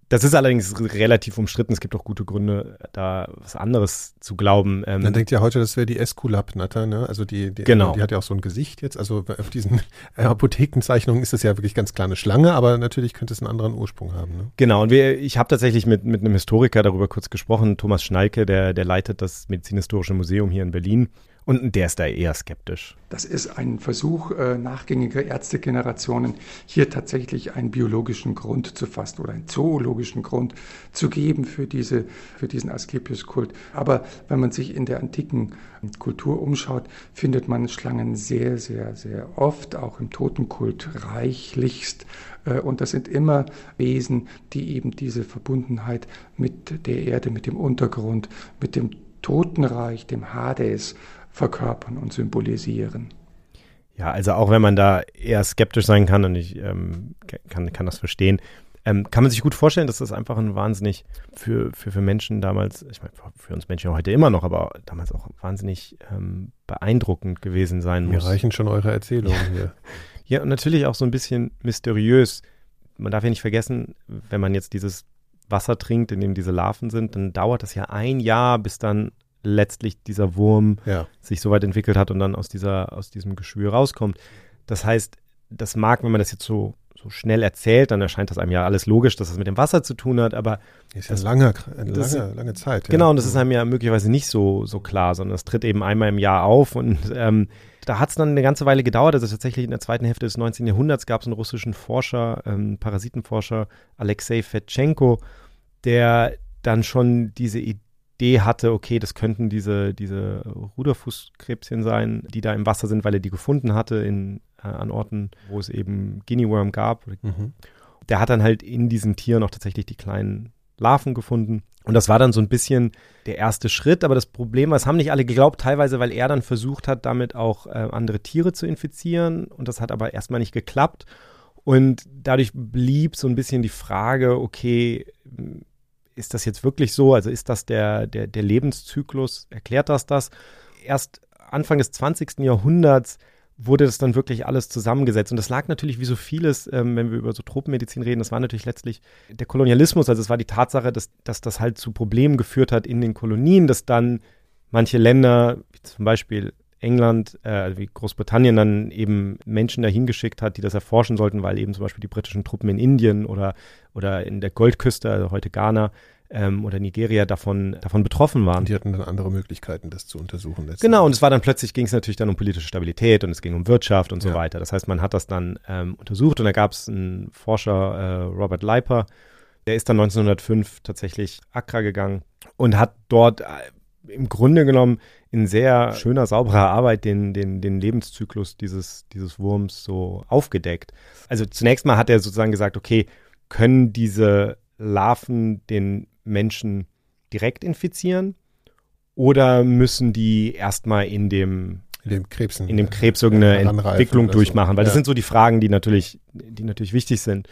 Das ist allerdings relativ umstritten. Es gibt auch gute Gründe, da was anderes zu glauben. Ähm, Man denkt ja heute, das wäre die Esculap-Natter, ne? Also die, die, genau. die hat ja auch so ein Gesicht jetzt. Also auf diesen Apothekenzeichnungen ist das ja wirklich ganz klar eine Schlange, aber natürlich könnte es einen anderen Ursprung haben. Ne? Genau, und wir, ich habe tatsächlich mit, mit einem Historiker darüber kurz gesprochen, Thomas Schnalke, der, der leitet das Medizinhistorische Museum hier in Berlin. Und der ist da eher skeptisch. Das ist ein Versuch äh, nachgängiger Ärztegenerationen, hier tatsächlich einen biologischen Grund zu fassen oder einen zoologischen Grund zu geben für, diese, für diesen Asklepios-Kult. Aber wenn man sich in der antiken Kultur umschaut, findet man Schlangen sehr, sehr, sehr oft, auch im Totenkult reichlichst. Äh, und das sind immer Wesen, die eben diese Verbundenheit mit der Erde, mit dem Untergrund, mit dem Totenreich, dem Hades verkörpern und symbolisieren. Ja, also auch wenn man da eher skeptisch sein kann und ich ähm, kann, kann das verstehen, ähm, kann man sich gut vorstellen, dass das einfach ein wahnsinnig für, für, für Menschen damals, ich meine, für uns Menschen heute immer noch, aber damals auch wahnsinnig ähm, beeindruckend gewesen sein muss. Mir reichen schon eure Erzählungen ja. hier. Ja, und natürlich auch so ein bisschen mysteriös. Man darf ja nicht vergessen, wenn man jetzt dieses Wasser trinkt, in dem diese Larven sind, dann dauert das ja ein Jahr, bis dann letztlich dieser Wurm ja. sich so weit entwickelt hat und dann aus, dieser, aus diesem Geschwür rauskommt. Das heißt, das mag, wenn man das jetzt so, so schnell erzählt, dann erscheint das einem ja alles logisch, dass das mit dem Wasser zu tun hat, aber ist ja das, lange, eine lange, lange Zeit. Ja. Genau, und das ist einem ja möglicherweise nicht so, so klar, sondern es tritt eben einmal im Jahr auf und ähm, da hat es dann eine ganze Weile gedauert. Also tatsächlich in der zweiten Hälfte des 19. Jahrhunderts gab es einen russischen Forscher, ähm, Parasitenforscher, Alexei Fetchenko, der dann schon diese Idee Idee hatte, okay, das könnten diese, diese Ruderfußkrebschen sein, die da im Wasser sind, weil er die gefunden hatte in, äh, an Orten, wo es eben Guinea Worm gab. Mhm. Der hat dann halt in diesen Tieren auch tatsächlich die kleinen Larven gefunden. Und das war dann so ein bisschen der erste Schritt. Aber das Problem war, es haben nicht alle geglaubt, teilweise, weil er dann versucht hat, damit auch äh, andere Tiere zu infizieren. Und das hat aber erstmal nicht geklappt. Und dadurch blieb so ein bisschen die Frage, okay, ist das jetzt wirklich so? Also ist das der, der, der Lebenszyklus? Erklärt das das? Erst Anfang des 20. Jahrhunderts wurde das dann wirklich alles zusammengesetzt. Und das lag natürlich wie so vieles, ähm, wenn wir über so Tropenmedizin reden, das war natürlich letztlich der Kolonialismus, also es war die Tatsache, dass, dass das halt zu Problemen geführt hat in den Kolonien, dass dann manche Länder, wie zum Beispiel England, äh, wie Großbritannien dann eben Menschen dahin geschickt hat, die das erforschen sollten, weil eben zum Beispiel die britischen Truppen in Indien oder, oder in der Goldküste, also heute Ghana, ähm, oder Nigeria davon, davon betroffen waren. Und die hatten dann andere Möglichkeiten, das zu untersuchen. Genau, und es war dann plötzlich, ging es natürlich dann um politische Stabilität und es ging um Wirtschaft und so ja. weiter. Das heißt, man hat das dann ähm, untersucht und da gab es einen Forscher, äh, Robert Leiper, der ist dann 1905 tatsächlich Accra gegangen und hat dort äh, im Grunde genommen in sehr schöner, sauberer Arbeit den, den, den Lebenszyklus dieses, dieses Wurms so aufgedeckt. Also zunächst mal hat er sozusagen gesagt, okay, können diese Larven den Menschen direkt infizieren oder müssen die erstmal in dem in dem Krebs, in dem Krebs irgendeine Entwicklung durchmachen, weil ja. das sind so die Fragen, die natürlich, die natürlich wichtig sind.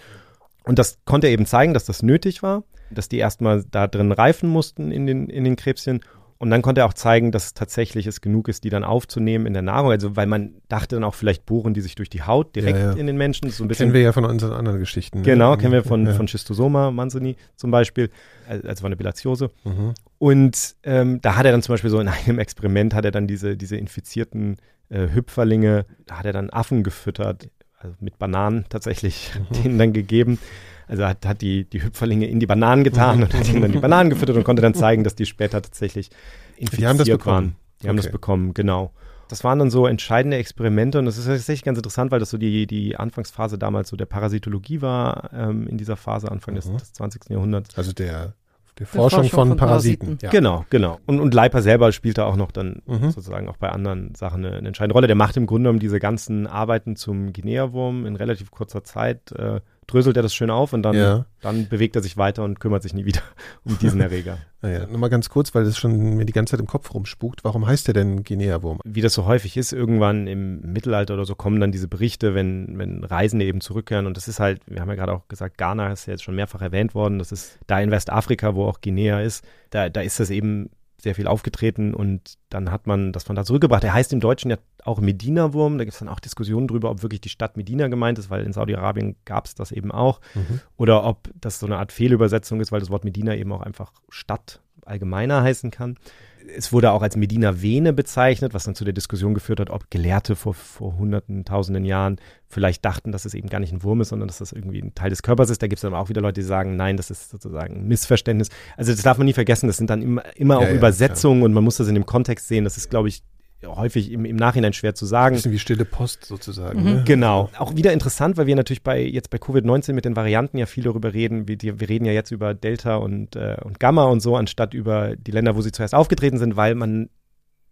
Und das konnte er eben zeigen, dass das nötig war, dass die erstmal da drin reifen mussten in den, in den Krebschen und dann konnte er auch zeigen, dass tatsächlich es genug ist, die dann aufzunehmen in der Nahrung. Also weil man dachte dann auch, vielleicht bohren die sich durch die Haut direkt ja, ja. in den Menschen. So ein bisschen, kennen wir ja von unseren anderen Geschichten. Ne? Genau, kennen wir von, ja. von Schistosoma manzoni zum Beispiel, also von der Bilatiose. Mhm. Und ähm, da hat er dann zum Beispiel so in einem Experiment, hat er dann diese, diese infizierten äh, Hüpferlinge, da hat er dann Affen gefüttert, also mit Bananen tatsächlich, mhm. denen dann gegeben. Also hat, hat die, die Hüpferlinge in die Bananen getan mhm. und hat ihnen dann die Bananen gefüttert und konnte dann zeigen, dass die später tatsächlich infiziert die haben das bekommen. waren. Die okay. haben das bekommen, genau. Das waren dann so entscheidende Experimente und das ist tatsächlich ganz interessant, weil das so die, die Anfangsphase damals so der Parasitologie war, ähm, in dieser Phase, Anfang mhm. des, des 20. Jahrhunderts. Also der der Forschung, Forschung, von, von Parasiten. Parasiten. Ja. Genau, genau. Und, und Leiper selber spielt da auch noch dann mhm. sozusagen auch bei anderen Sachen eine, eine, entscheidende Rolle. Der macht im Grunde genommen diese ganzen Arbeiten zum Guinea-Wurm in relativ kurzer Zeit. Äh, dröselt er das schön auf und dann, ja. dann bewegt er sich weiter und kümmert sich nie wieder um diesen Erreger. naja, nur mal ganz kurz, weil das schon mir die ganze Zeit im Kopf rumspukt. Warum heißt der denn Guinea-Wurm? Wie das so häufig ist, irgendwann im Mittelalter oder so kommen dann diese Berichte, wenn, wenn Reisende eben zurückkehren. Und das ist halt, wir haben ja gerade auch gesagt, Ghana ist ja jetzt schon mehrfach erwähnt worden. Das ist da in Westafrika, wo auch Guinea ist. Da, da ist das eben sehr viel aufgetreten und dann hat man das von da zurückgebracht. Er heißt im Deutschen ja auch Medina-Wurm. Da gibt es dann auch Diskussionen drüber, ob wirklich die Stadt Medina gemeint ist, weil in Saudi-Arabien gab es das eben auch. Mhm. Oder ob das so eine Art Fehlübersetzung ist, weil das Wort Medina eben auch einfach Stadt allgemeiner heißen kann es wurde auch als Medina Vene bezeichnet, was dann zu der Diskussion geführt hat, ob Gelehrte vor, vor hunderten, tausenden Jahren vielleicht dachten, dass es eben gar nicht ein Wurm ist, sondern dass das irgendwie ein Teil des Körpers ist. Da gibt es dann auch wieder Leute, die sagen, nein, das ist sozusagen ein Missverständnis. Also das darf man nie vergessen, das sind dann immer, immer ja, auch ja, Übersetzungen ja. und man muss das in dem Kontext sehen. Das ist, glaube ich, häufig im, im Nachhinein schwer zu sagen. Ein bisschen wie stille Post sozusagen. Mhm. Ne? Genau. Auch wieder interessant, weil wir natürlich bei jetzt bei Covid-19 mit den Varianten ja viel darüber reden. Wir, die, wir reden ja jetzt über Delta und, äh, und Gamma und so, anstatt über die Länder, wo sie zuerst aufgetreten sind, weil man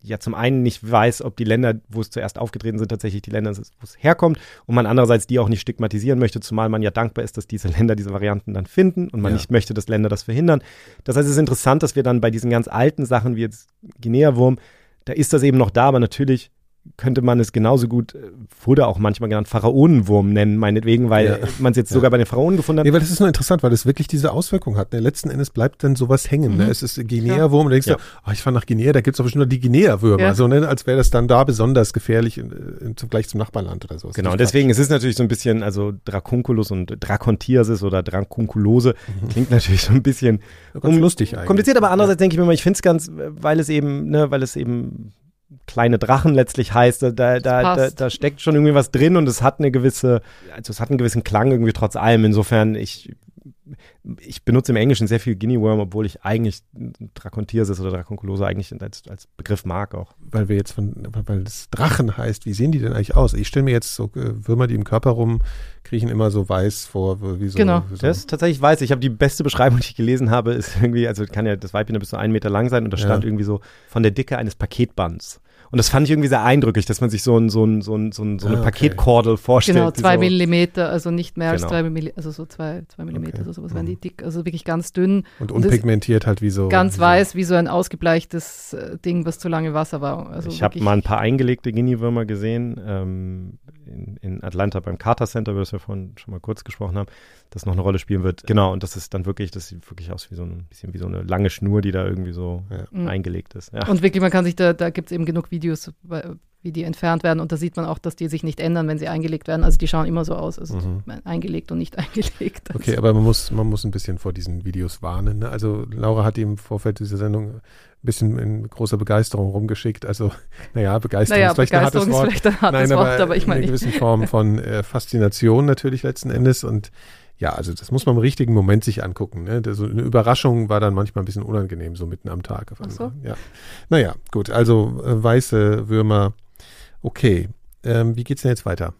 ja zum einen nicht weiß, ob die Länder, wo es zuerst aufgetreten sind, tatsächlich die Länder sind, wo es herkommt und man andererseits die auch nicht stigmatisieren möchte, zumal man ja dankbar ist, dass diese Länder diese Varianten dann finden und man ja. nicht möchte, dass Länder das verhindern. Das heißt, es ist interessant, dass wir dann bei diesen ganz alten Sachen wie jetzt Guinea-Wurm da ist das eben noch da, aber natürlich könnte man es genauso gut, äh, wurde auch manchmal genannt, Pharaonenwurm nennen, meinetwegen, weil ja. man es jetzt ja. sogar bei den Pharaonen gefunden hat. Nee, weil das ist nur interessant, weil es wirklich diese Auswirkung hat. Ne? Letzten Endes bleibt dann sowas hängen. Ne? Mhm. Ne? Es ist Guinea-Wurm, da denkst ja. du, oh, ich fahre nach Guinea, da gibt es aber schon nur die Guinea-Würmer. Ja. So, ne? Als wäre das dann da besonders gefährlich im, im Vergleich zum Nachbarland oder so. Genau, und deswegen, es ist natürlich so ein bisschen, also Dracunculus und Dracontiasis oder Dracunculose mhm. klingt natürlich so ein bisschen um, lustig eigentlich. Kompliziert, aber andererseits denke ich mir mal, ich finde es ganz, weil es eben, ne, weil es eben kleine Drachen letztlich heißt, da, da, da, da, steckt schon irgendwie was drin und es hat eine gewisse, also es hat einen gewissen Klang irgendwie trotz allem. Insofern, ich, ich benutze im Englischen sehr viel Guinea Worm, obwohl ich eigentlich Dracontiersis oder Draconculose eigentlich als, als Begriff mag auch. Weil wir jetzt von, weil es Drachen heißt, wie sehen die denn eigentlich aus? Ich stelle mir jetzt so äh, Würmer, die im Körper rumkriechen, immer so weiß vor, wie so. Genau, so. das ist tatsächlich weiß. Ich habe die beste Beschreibung, die ich gelesen habe, ist irgendwie, also kann ja das Weibchen bis zu einen Meter lang sein und da stand ja. irgendwie so von der Dicke eines Paketbands. Und das fand ich irgendwie sehr eindrücklich, dass man sich so, ein, so, ein, so, ein, so, ein, so eine ah, okay. Paketkordel vorstellt. Genau, zwei so Millimeter, also nicht mehr als genau. drei Millimeter, also so zwei, zwei Millimeter, okay. so sowas mhm. waren die dick, also wirklich ganz dünn. Und unpigmentiert und halt wie so. Ganz wie weiß, wie so ein ausgebleichtes äh, Ding, was zu lange Wasser war. Also ich habe mal ein paar eingelegte Guinea-Würmer gesehen, ähm, in, in Atlanta beim Carter Center, über das wir vorhin schon mal kurz gesprochen haben das noch eine Rolle spielen wird. Genau, und das ist dann wirklich, das sieht wirklich aus wie so ein bisschen wie so eine lange Schnur, die da irgendwie so ja. Mhm. eingelegt ist. Ja. Und wirklich, man kann sich da, da gibt es eben genug Videos, wie die entfernt werden. Und da sieht man auch, dass die sich nicht ändern, wenn sie eingelegt werden. Also die schauen immer so aus, also mhm. eingelegt und nicht eingelegt. Also. Okay, aber man muss, man muss ein bisschen vor diesen Videos warnen. Ne? Also Laura hat im Vorfeld dieser Sendung bisschen in großer Begeisterung rumgeschickt. Also, naja, Begeisterung naja, ist vielleicht Begeisterung ein hartes Wort. Ist ein hartes Nein, Wort, aber, aber ich meine. Eine gewisse Form von äh, Faszination natürlich letzten Endes und ja, also das muss man im richtigen Moment sich angucken. Ne? So eine Überraschung war dann manchmal ein bisschen unangenehm, so mitten am Tag. Auf. Ach so? Ja. Naja, gut, also äh, weiße Würmer Okay, ähm, wie geht's denn jetzt weiter?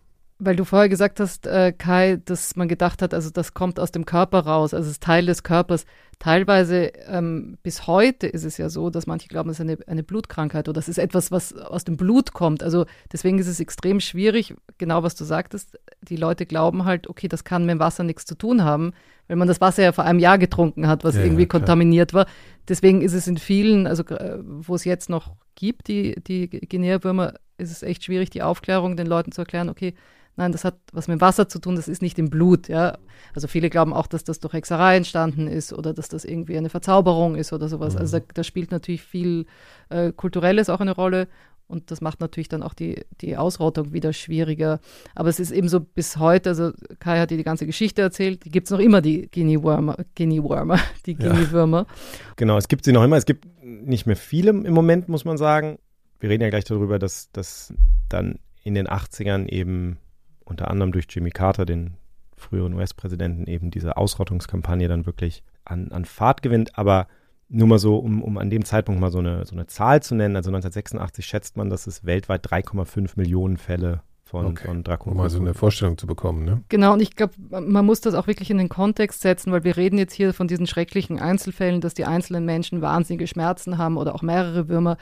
Weil du vorher gesagt hast, äh, Kai, dass man gedacht hat, also das kommt aus dem Körper raus, also es ist Teil des Körpers. Teilweise ähm, bis heute ist es ja so, dass manche glauben, es ist eine, eine Blutkrankheit oder es ist etwas, was aus dem Blut kommt. Also deswegen ist es extrem schwierig, genau was du sagtest. Die Leute glauben halt, okay, das kann mit dem Wasser nichts zu tun haben, weil man das Wasser ja vor einem Jahr getrunken hat, was ja, irgendwie kontaminiert war. Deswegen ist es in vielen, also äh, wo es jetzt noch gibt, die, die Guinea-Würmer, ist es echt schwierig, die Aufklärung den Leuten zu erklären, okay, nein, das hat was mit Wasser zu tun, das ist nicht im Blut, ja. Also viele glauben auch, dass das durch Hexerei entstanden ist oder dass das irgendwie eine Verzauberung ist oder sowas. Also mhm. Also da, da, spielt natürlich viel äh, Kulturelles auch eine Rolle und das macht natürlich dann auch die, die Ausrottung wieder schwieriger. Aber es ist eben so bis heute, also Kai hat dir die ganze Geschichte erzählt, die gibt es noch immer, die Guinea-Würmer, Guinea-Würmer, die Guinea-Würmer. Ja. Genau, es gibt sie noch immer. Es gibt nicht mehr viele im Moment, muss man sagen wir reden ja gleich darüber, dass das dann in den 80ern eben unter anderem durch Jimmy Carter, den früheren US-Präsidenten, eben diese Ausrottungskampagne dann wirklich an, an Fahrt gewinnt. Aber nur mal so, um, um an dem Zeitpunkt mal so eine, so eine Zahl zu nennen, also 1986 schätzt man, dass es weltweit 3,5 Millionen Fälle von, okay. von Dracula. Um mal so eine Vorstellung zu bekommen, ne? Genau, und ich glaube, man muss das auch wirklich in den Kontext setzen, weil wir reden jetzt hier von diesen schrecklichen Einzelfällen, dass die einzelnen Menschen wahnsinnige Schmerzen haben oder auch mehrere Würmer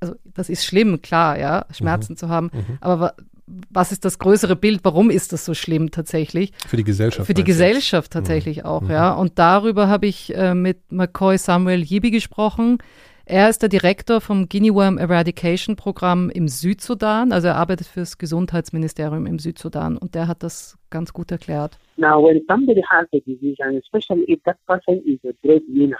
also das ist schlimm, klar, ja, Schmerzen mhm. zu haben. Mhm. Aber was ist das größere Bild? Warum ist das so schlimm tatsächlich? Für die Gesellschaft. Für die Gesellschaft tatsächlich mhm. auch, mhm. ja. Und darüber habe ich äh, mit McCoy Samuel Yibi gesprochen. Er ist der Direktor vom Guinea Worm Eradication Programm im Südsudan. Also er arbeitet für das Gesundheitsministerium im Südsudan und der hat das ganz gut erklärt. Now, when somebody has a disease, and especially if that person is a breadwinner,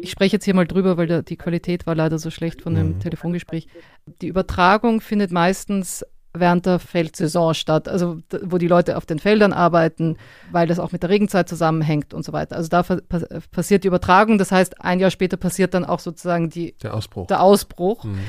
ich spreche jetzt hier mal drüber, weil da, die Qualität war leider so schlecht von dem mhm. Telefongespräch. Die Übertragung findet meistens während der Feldsaison statt, also wo die Leute auf den Feldern arbeiten, weil das auch mit der Regenzeit zusammenhängt und so weiter. Also da passiert die Übertragung, das heißt, ein Jahr später passiert dann auch sozusagen die, der Ausbruch. Der Ausbruch. Mhm.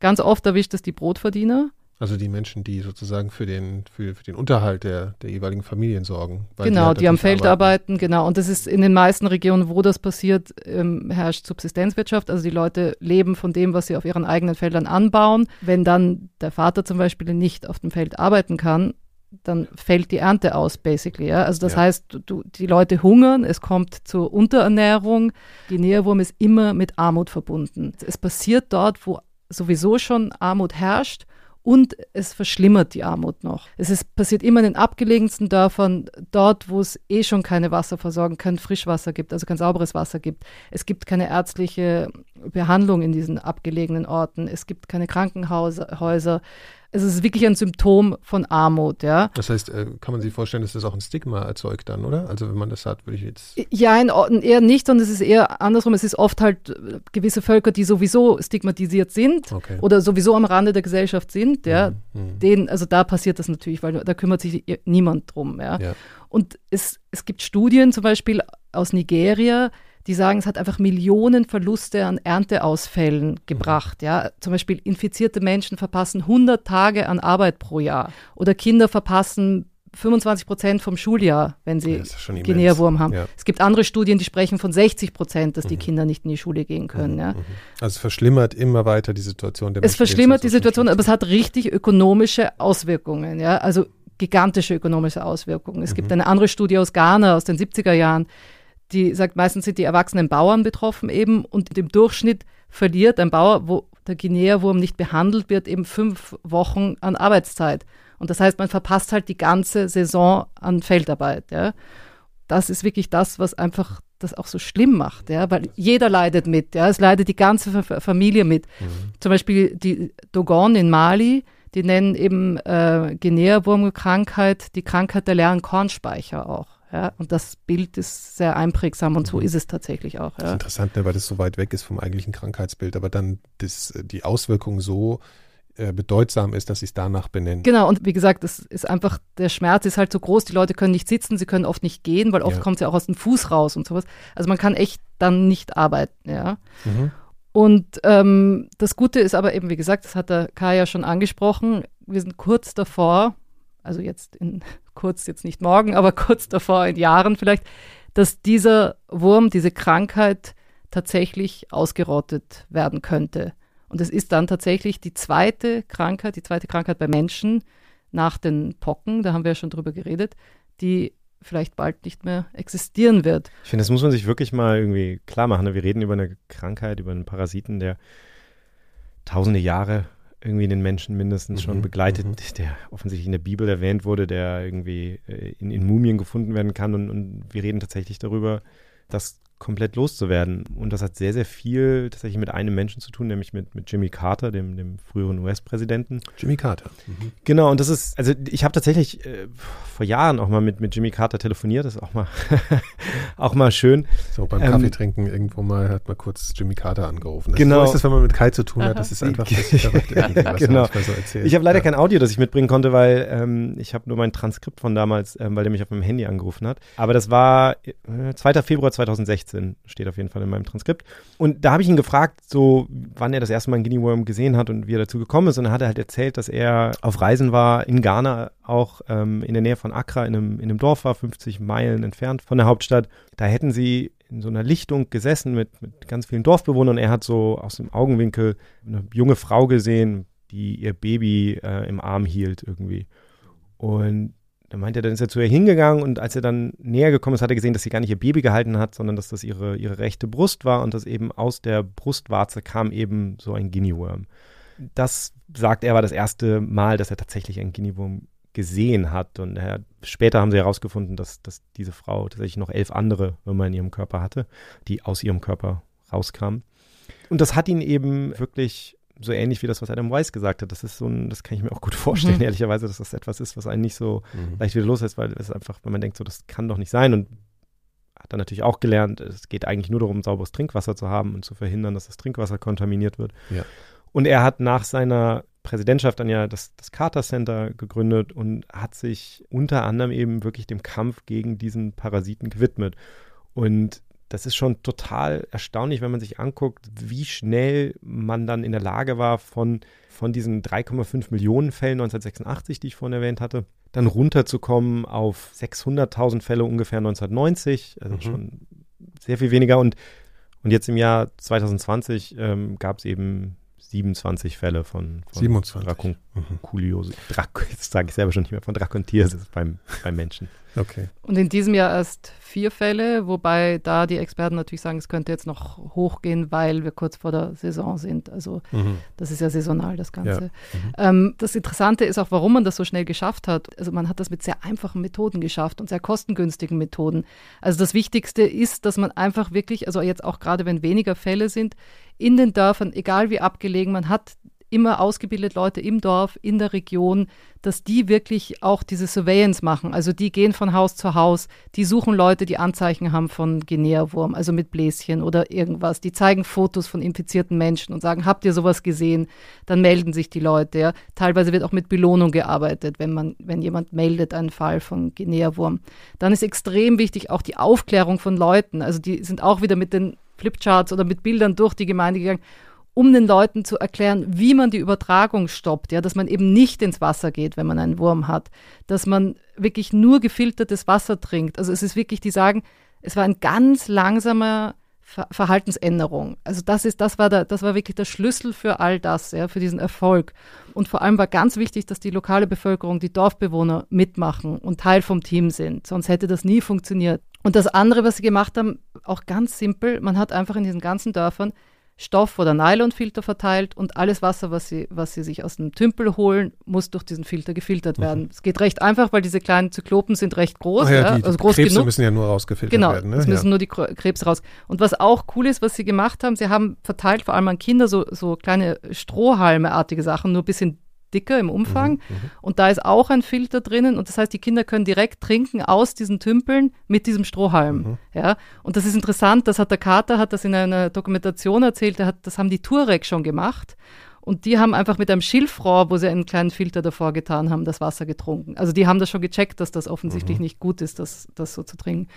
Ganz oft erwischt es die Brotverdiener, also die Menschen, die sozusagen für den, für, für den Unterhalt der, der jeweiligen Familien sorgen. genau, halt die am Feld arbeiten. arbeiten, genau. Und das ist in den meisten Regionen, wo das passiert, ähm, herrscht Subsistenzwirtschaft. Also die Leute leben von dem, was sie auf ihren eigenen Feldern anbauen. Wenn dann der Vater zum Beispiel nicht auf dem Feld arbeiten kann, dann fällt die Ernte aus, basically. Ja? Also das ja. heißt, du, die Leute hungern, es kommt zur Unterernährung. Die Nährwurm ist immer mit Armut verbunden. Es passiert dort, wo sowieso schon Armut herrscht und es verschlimmert die Armut noch. Es ist, passiert immer in den abgelegensten Dörfern, dort, wo es eh schon keine Wasserversorgung, kein Frischwasser gibt, also kein sauberes Wasser gibt. Es gibt keine ärztliche Behandlung in diesen abgelegenen Orten. Es gibt keine Krankenhäuser es ist wirklich ein Symptom von Armut, ja. Das heißt, äh, kann man sich vorstellen, dass das auch ein Stigma erzeugt dann, oder? Also wenn man das hat, würde ich jetzt. Ja, in, eher nicht, sondern es ist eher andersrum. Es ist oft halt äh, gewisse Völker, die sowieso stigmatisiert sind okay. oder sowieso am Rande der Gesellschaft sind, ja. Mhm. mhm. Denen, also da passiert das natürlich, weil da kümmert sich niemand drum, ja. ja. Und es, es gibt Studien zum Beispiel aus Nigeria, die sagen, es hat einfach Millionen Verluste an Ernteausfällen gebracht. Ja, zum Beispiel infizierte Menschen verpassen 100 Tage an Arbeit pro Jahr oder Kinder verpassen 25 Prozent vom Schuljahr, wenn sie ja, Guinea-Wurm haben. Ja. Es gibt andere Studien, die sprechen von 60 Prozent, dass mhm. die Kinder nicht in die Schule gehen können. Mhm. Ja. Mhm. Also es verschlimmert immer weiter die Situation. Der es verschlimmert die Situation, aber es hat richtig ökonomische Auswirkungen. Ja, also gigantische ökonomische Auswirkungen. Es mhm. gibt eine andere Studie aus Ghana aus den 70er Jahren, die sagt, meistens sind die erwachsenen Bauern betroffen eben und im Durchschnitt verliert ein Bauer, wo der Guinea-Wurm nicht behandelt wird, eben fünf Wochen an Arbeitszeit. Und das heißt, man verpasst halt die ganze Saison an Feldarbeit. Ja. Das ist wirklich das, was einfach das auch so schlimm macht, ja, weil jeder leidet mit, ja, es leidet die ganze Familie mit. Mhm. Zum Beispiel die Dogon in Mali, die nennen eben äh, Guinea-Wurmkrankheit die Krankheit der leeren Kornspeicher auch. Ja, und das Bild ist sehr einprägsam und so mhm. ist es tatsächlich auch. Ja. Das ist interessant, ne, weil das so weit weg ist vom eigentlichen Krankheitsbild, aber dann das, die Auswirkungen so äh, bedeutsam ist, dass sie es danach benennen. Genau, und wie gesagt, das ist einfach, der Schmerz ist halt so groß, die Leute können nicht sitzen, sie können oft nicht gehen, weil oft ja. kommt es ja auch aus dem Fuß raus und sowas. Also man kann echt dann nicht arbeiten, ja. Mhm. Und ähm, das Gute ist aber eben, wie gesagt, das hat der Kai ja schon angesprochen, wir sind kurz davor, also jetzt in kurz, jetzt nicht morgen, aber kurz davor in Jahren vielleicht, dass dieser Wurm, diese Krankheit tatsächlich ausgerottet werden könnte. Und es ist dann tatsächlich die zweite Krankheit, die zweite Krankheit bei Menschen nach den Pocken, da haben wir ja schon drüber geredet, die vielleicht bald nicht mehr existieren wird. Ich finde, das muss man sich wirklich mal irgendwie klar machen. Ne? Wir reden über eine Krankheit, über einen Parasiten, der tausende Jahre irgendwie den Menschen mindestens mhm, schon begleitet, mhm. der offensichtlich in der Bibel erwähnt wurde, der irgendwie äh, in, in Mumien gefunden werden kann. Und, und wir reden tatsächlich darüber, dass komplett loszuwerden. Und das hat sehr, sehr viel tatsächlich mit einem Menschen zu tun, nämlich mit, mit Jimmy Carter, dem, dem früheren US-Präsidenten. Jimmy Carter. Mhm. Genau, und das ist, also ich habe tatsächlich äh, vor Jahren auch mal mit, mit Jimmy Carter telefoniert, das ist auch mal, auch mal schön. So beim ähm, Kaffeetrinken irgendwo mal hat man kurz Jimmy Carter angerufen. Das genau. So ist es, wenn man mit Kai zu tun hat, das ist einfach das ist verrückt genau. so erzählt. Ich habe leider ja. kein Audio, das ich mitbringen konnte, weil ähm, ich habe nur mein Transkript von damals, ähm, weil der mich auf meinem Handy angerufen hat. Aber das war äh, 2. Februar 2016, steht auf jeden Fall in meinem Transkript. Und da habe ich ihn gefragt, so wann er das erste Mal einen Guinea Worm gesehen hat und wie er dazu gekommen ist. Und dann hat er halt erzählt, dass er auf Reisen war in Ghana, auch ähm, in der Nähe von Accra, in einem, in einem Dorf war, 50 Meilen entfernt von der Hauptstadt. Da hätten sie in so einer Lichtung gesessen mit, mit ganz vielen Dorfbewohnern. Und er hat so aus dem Augenwinkel eine junge Frau gesehen, die ihr Baby äh, im Arm hielt irgendwie. Und da meint er, dann ist er zu ihr hingegangen und als er dann näher gekommen ist, hat er gesehen, dass sie gar nicht ihr Baby gehalten hat, sondern dass das ihre, ihre rechte Brust war und dass eben aus der Brustwarze kam eben so ein Guinea Worm. Das, sagt er, war das erste Mal, dass er tatsächlich einen Guinea Worm gesehen hat. Und er, später haben sie herausgefunden, dass, dass diese Frau tatsächlich noch elf andere Würmer in ihrem Körper hatte, die aus ihrem Körper rauskamen. Und das hat ihn eben wirklich so ähnlich wie das, was Adam Weiss gesagt hat. Das ist so ein, das kann ich mir auch gut vorstellen, mhm. ehrlicherweise, dass das etwas ist, was einen nicht so mhm. leicht wieder loslässt, weil es einfach, wenn man denkt, so, das kann doch nicht sein und hat dann natürlich auch gelernt, es geht eigentlich nur darum, sauberes Trinkwasser zu haben und zu verhindern, dass das Trinkwasser kontaminiert wird. Ja. Und er hat nach seiner Präsidentschaft dann ja das, das Carter Center gegründet und hat sich unter anderem eben wirklich dem Kampf gegen diesen Parasiten gewidmet. Und das ist schon total erstaunlich, wenn man sich anguckt, wie schnell man dann in der Lage war, von, von diesen 3,5 Millionen Fällen 1986, die ich vorhin erwähnt hatte, dann runterzukommen auf 600.000 Fälle ungefähr 1990, also mhm. schon sehr viel weniger. Und, und jetzt im Jahr 2020 ähm, gab es eben 27 Fälle von, von 27. Drakonkuliose. Mhm. Drak, jetzt sage ich selber schon nicht mehr von Drakontiasis beim, beim Menschen. Okay. Und in diesem Jahr erst vier Fälle, wobei da die Experten natürlich sagen, es könnte jetzt noch hochgehen, weil wir kurz vor der Saison sind. Also mhm. das ist ja saisonal, das Ganze. Ja. Mhm. Ähm, das Interessante ist auch, warum man das so schnell geschafft hat. Also man hat das mit sehr einfachen Methoden geschafft und sehr kostengünstigen Methoden. Also das Wichtigste ist, dass man einfach wirklich, also jetzt auch gerade wenn weniger Fälle sind, in den Dörfern, egal wie abgelegen, man hat immer ausgebildet Leute im Dorf, in der Region, dass die wirklich auch diese Surveillance machen. Also die gehen von Haus zu Haus, die suchen Leute, die Anzeichen haben von Guinea-Wurm, also mit Bläschen oder irgendwas. Die zeigen Fotos von infizierten Menschen und sagen, habt ihr sowas gesehen? Dann melden sich die Leute. Ja. Teilweise wird auch mit Belohnung gearbeitet, wenn man, wenn jemand meldet einen Fall von Guinea-Wurm. Dann ist extrem wichtig auch die Aufklärung von Leuten. Also die sind auch wieder mit den Flipcharts oder mit Bildern durch die Gemeinde gegangen um den Leuten zu erklären, wie man die Übertragung stoppt, ja, dass man eben nicht ins Wasser geht, wenn man einen Wurm hat, dass man wirklich nur gefiltertes Wasser trinkt. Also es ist wirklich, die sagen, es war ein ganz langsamer Ver Verhaltensänderung. Also das ist, das war der, das war wirklich der Schlüssel für all das, ja, für diesen Erfolg. Und vor allem war ganz wichtig, dass die lokale Bevölkerung, die Dorfbewohner mitmachen und Teil vom Team sind. Sonst hätte das nie funktioniert. Und das andere, was sie gemacht haben, auch ganz simpel, man hat einfach in diesen ganzen Dörfern Stoff- oder Nylonfilter verteilt und alles Wasser, was sie, was sie sich aus dem Tümpel holen, muss durch diesen Filter gefiltert mhm. werden. Es geht recht einfach, weil diese kleinen Zyklopen sind recht groß. Ja, die, also groß Krebse genug. müssen ja nur rausgefiltert genau, werden. Genau, es müssen ja. nur die Krebse raus. Und was auch cool ist, was sie gemacht haben, sie haben verteilt vor allem an Kinder so, so kleine Strohhalmeartige Sachen, nur ein bisschen dicker im Umfang. Mhm, mhm, und da ist auch ein Filter drinnen. Und das heißt, die Kinder können direkt trinken aus diesen Tümpeln mit diesem Strohhalm. Mhm. Ja? Und das ist interessant, das hat der Kater, hat das in einer Dokumentation erzählt, hat, das haben die Turek schon gemacht. Und die haben einfach mit einem Schilfrohr, wo sie einen kleinen Filter davor getan haben, das Wasser getrunken. Also die haben das schon gecheckt, dass das offensichtlich mhm. nicht gut ist, das, das so zu trinken.